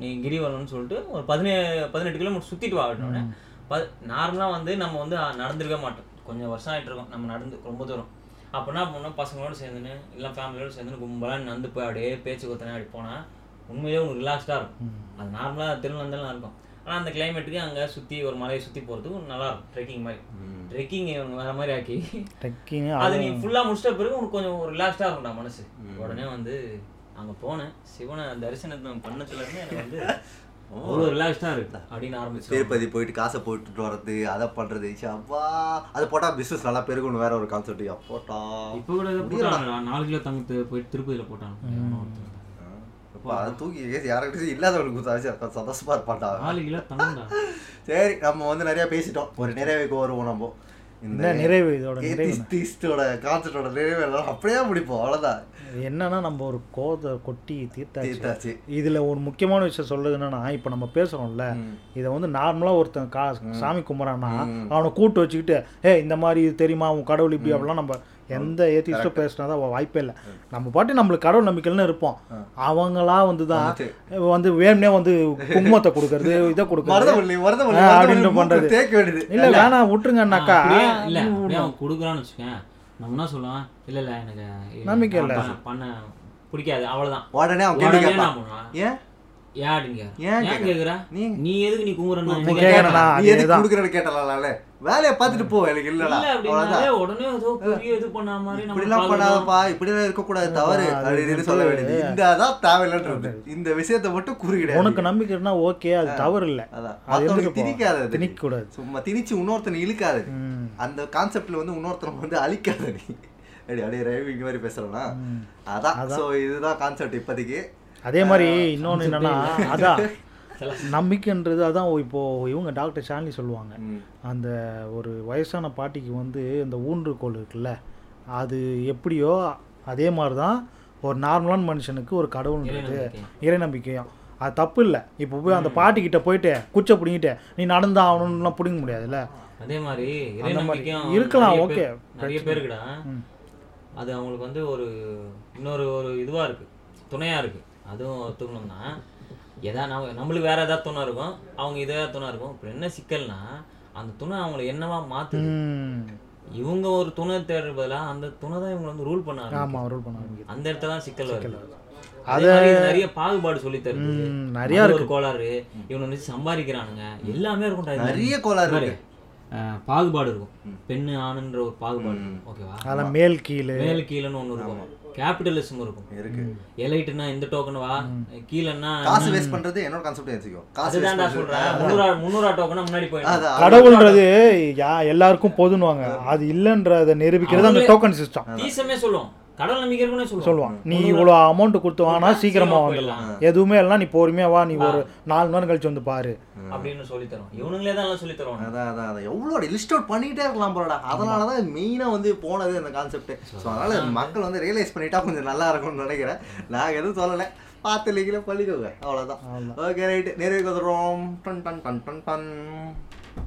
நீ கிரிவலம்னு சொல்லிட்டு ஒரு பதினேழு பதினெட்டு கிலோமீட்டர் சுற்றிட்டு வா அப்படின்னோடனே ப நார்மலாக வந்து நம்ம வந்து நடந்திருக்க மாட்டோம். கொஞ்சம் வருஷம் ஆயிட்டு இருக்கோம். நம்ம நடந்து ரொம்ப தூரம். அப்போ என்ன பண்ணோம்? பசங்களோட சேர்ந்துன்னு இல்லை ஃபேமிலியோட சேர்ந்துன்னு கும்பலாக நடந்து போய் அப்படியே பேச்சு கொத்தனே அப்படி போனால் உண்மையிலே உங்களுக்கு ரிலாக்ஸ்டாக இருக்கும். அது நார்மலாக திருநந்தெல்லாம் இருக்கும். ஆனால் அந்த கிளைமேட்டுக்கு அங்கே சுற்றி ஒரு மலையை சுற்றி போகிறதுக்கு நல்லா இருக்கும். ட்ரெக்கிங் மாதிரி. ட்ரெக்கிங் இவங்க வேற மாதிரி ஆக்கி. டக்கின்னு அது நீ ஃபுல்லா முடிச்சிட்ட பிறகு உனக்கு கொஞ்சம் ஒரு ரிலாக்ஸ்டா இருக்கும்டா மனசு. உடனே வந்து அங்க போனேன். சிவனை தரிசனத்தை பண்ணதுல இருந்து எனக்கு வந்து அவ்வளோ ரிலாக்ஸ்டா இருக்கு. அப்படின்னு ஆரம்பிச்சு திருப்பதி போயிட்டு காசை போட்டுட்டு வர்றது அதை பண்றது. ச்சே, அப்பா. அது போட்டா பிசினஸ் நல்லா பெருகும்னு வேற ஒரு கான்செப்ட் அப்போட்டா இப்போ கூட நாலு கிலோ தங்கத்து போயிட்டு திருப்பதியில போட்டாங்க. அது தூக்கி கேஸ் யார்கிட்டயும் இல்லாதவங்களுக்கு கொடுத்தாச்சு சந்தோஷமா தங்கம்டா. சரி நம்ம வந்து நிறைய பேசிட்டோம். ஒரு நிறைவுக்கு வருவோம் நம்ம. என்ன நிறைவு இதோட ஏத்திஸ்டோட கான்செப்டோட நிறைவு எல்லாம் அப்படியே முடிப்போம். அவ்வளவுதான். என்னன்னா நம்ம ஒரு கோதை கொட்டி தீர்த்தாச்சு. தீர்த்தாச்சு. இதுல ஒரு முக்கியமான விஷயம் சொல்றது என்னன்னா இப்ப நம்ம பேசுறோம்ல இதை வந்து நார்மலா ஒருத்தன் கா சாமி கும்பிட்றான்னா அவனை கூட்டு வச்சுக்கிட்டு ஏ இந்த மாதிரி தெரியுமா? உன் கடவுள் இப்படி அப்படிலாம் நம்ம எந்த ஏத்திஸ்டும் பேசினா தான் வாய்ப்பே இல்லை. நம்ம பாட்டு நம்மளுக்கு கடவுள் நம்பிக்கைன்னு இருப்போம். அவங்களா வந்து தான் வந்து வேணும்னே வந்து குங்குமத்தை கொடுக்கறது இதை கொடுக்கறது. அப்படின்னு பண்றது. இல்ல வேணாம் விட்டுருங்கன்னாக்கா. இல்ல அப்படியே அவன் கொடுக்குறான்னு வச்சுக்கேன் நம்ம என்ன சொல்லுவான் இல்ல இல்ல எனக்கு நம்பிக்கை இல்ல. பண்ண- பிடிக்காது. அவ்வளவுதான். உடனே உடனே நான் பண்ணுவேன். ஏன்? ஏன் அப்படிங்க ஏன் ஏன் கேக்குற? கேக்குற நீ- எதுக்கு நீ குங்குறன்னு நீ கேக்குறனா நீ எதுக்கு கொடுக்குறன்னு கேட்டலாம்ல. வேலையை பார்த்துட்டு போ எனக்கு இல்லடா. இல்ல அவ்வளவுதான். உடனே ஏதோ பெரிய இது பண்ண மாதிரி நம்ம இப்படிலாம். பண்ணாதப்பா இப்படிலாம் இருக்கக்கூடாது தவறு. அது அப்படின்னு சொல்ல வேண்டியது. இந்த அதான் தேவையில்லைன்றது. இந்த விஷயத்தை மட்டும் குறுக்கிட உனக்கு நம்பிக்கை இருந்தா ஓகே அது தவறு இல்லை. அதான். திணிக்காத. திணிக்க கூடாது சும்மா திணிச்சு இன்னொருத்தனை இழுக்காது. அந்த கான்செப்ட்ல வந்து இன்னொருத்தனை வந்து அழிக்காத நீ. அப்படி அப்படியே ரவிங்க மாதிரி பேசுறோம்னா அதான். சோ இதுதான் கான்செப்ட் இப்போதைக்கு. அதே மாதிரி இன்னொன்று என்னன்னா அதான். நம்பிக்கைன்றது அதான் இப்போ இவங்க டாக்டர் ஷாலினி சொல்லுவாங்க. அந்த ஒரு வயசான பாட்டிக்கு வந்து இந்த ஊன்றுகோல் இருக்குல்ல அது எப்படியோ அதே மாதிரி தான் ஒரு நார்மலான மனுஷனுக்கு ஒரு கடவுள்ன்றது. இறை நம்பிக்கையும் அது தப்பு இல்லை. இப்போ போய் அந்த பாட்டிக்கிட்ட போயிட்டு குச்சை பிடிங்கிட்டு நீ நடந்து ஆகணும்லாம் பிடிங்க முடியாதுல்ல? அதே மாதிரி இருக்கலாம். பேர்- நிறைய பேருக்குடா. அது அவங்களுக்கு வந்து ஒரு இன்னொரு ஒரு இதுவா இருக்கு. துணையா இருக்கு. அதுவும் ஒத்துக்கணும்னா எதா நம்ம நம்மளுக்கு வேற ஏதாவது துணை இருக்கும் அவங்க இதே துணை இருக்கும். இப்போ என்ன சிக்கல்னா அந்த துணை அவங்களை என்னவா மாத்துது? ம். இவங்க ஒரு துணை தேடுற பதிலா அந்த துணை தான் இவங்க வந்து ரூல் பண்ண ஆரம்பிக்குது. ஆமா ரூல் பண்ண அந்த இடத்துல தான் சிக்கல் வருது. அதே நிறைய பாகுபாடு சொல்லி தருது. நிறைய ஒரு கோளாறு இவனை வந்து சம்பாதிக்கிறானுங்க. எல்லாமே இருக்கும்டா இதுல. நிறைய கோளாறு இருக்கு. பாகுபாடு இருக்கும். பெண்ணு ஆணுன்ற ஒரு பாகுபாடு. ஓகேவா? அதில் மேல் கீழே. மேல் கீழன்னு ஒண்ணு இருக்கும். கேபிட்டலிசம் இருக்கும். இருக்கு. எலைட்டுனா இந்த டோக்கன் வா கீழன்னா காசு வேஸ்ட் பண்றது என்னோட கான்செப்ட் வச்சுக்கோ காசு waste சொல்றேன். முன்னூறா முன்னூறா டோக்கனா முன்னாடி போயிடும். கடவுள்ன்றது யா எல்லாருக்கும் பொதுன்னுவாங்க. அது இல்லைன்றதை நிரூபிக்கிறது அந்த டோக்கன் சிஸ்டம் தீசமே சொல்லும். கடவுள் நம்பிக்கை சொல்லுவான் நீ இவ்வளோ அமௌண்ட் கொடுத்து வானா சீக்கிரமா வந்துடலாம். எதுவுமே எல்லாம் நீ பொறுமையா வா நீ ஒரு நாலு மணி நேரம் கழிச்சு வந்து பாரு. அப்படின்னு சொல்லி தரும் இவனுங்களே தான் எல்லாம் சொல்லி தருவாங்க. அதான் அதான் அதான். எவ்வளோ லிஸ்ட் அவுட் பண்ணிட்டே இருக்கலாம் போலடா. அதனால தான் மெயினாக வந்து போனது அந்த கான்செப்ட் ஸோ அதனால மக்கள் வந்து ரியலைஸ் பண்ணிட்டா கொஞ்சம் நல்லா இருக்கும்னு நினைக்கிறேன். நான் எதுவும் சொல்லலை. பார்த்து இல்லைங்களே பள்ளிக்கோங்க அவ்வளோதான் ஓகே ரைட்டு நிறைவுக்கு வந்துடுறோம். Done done done done done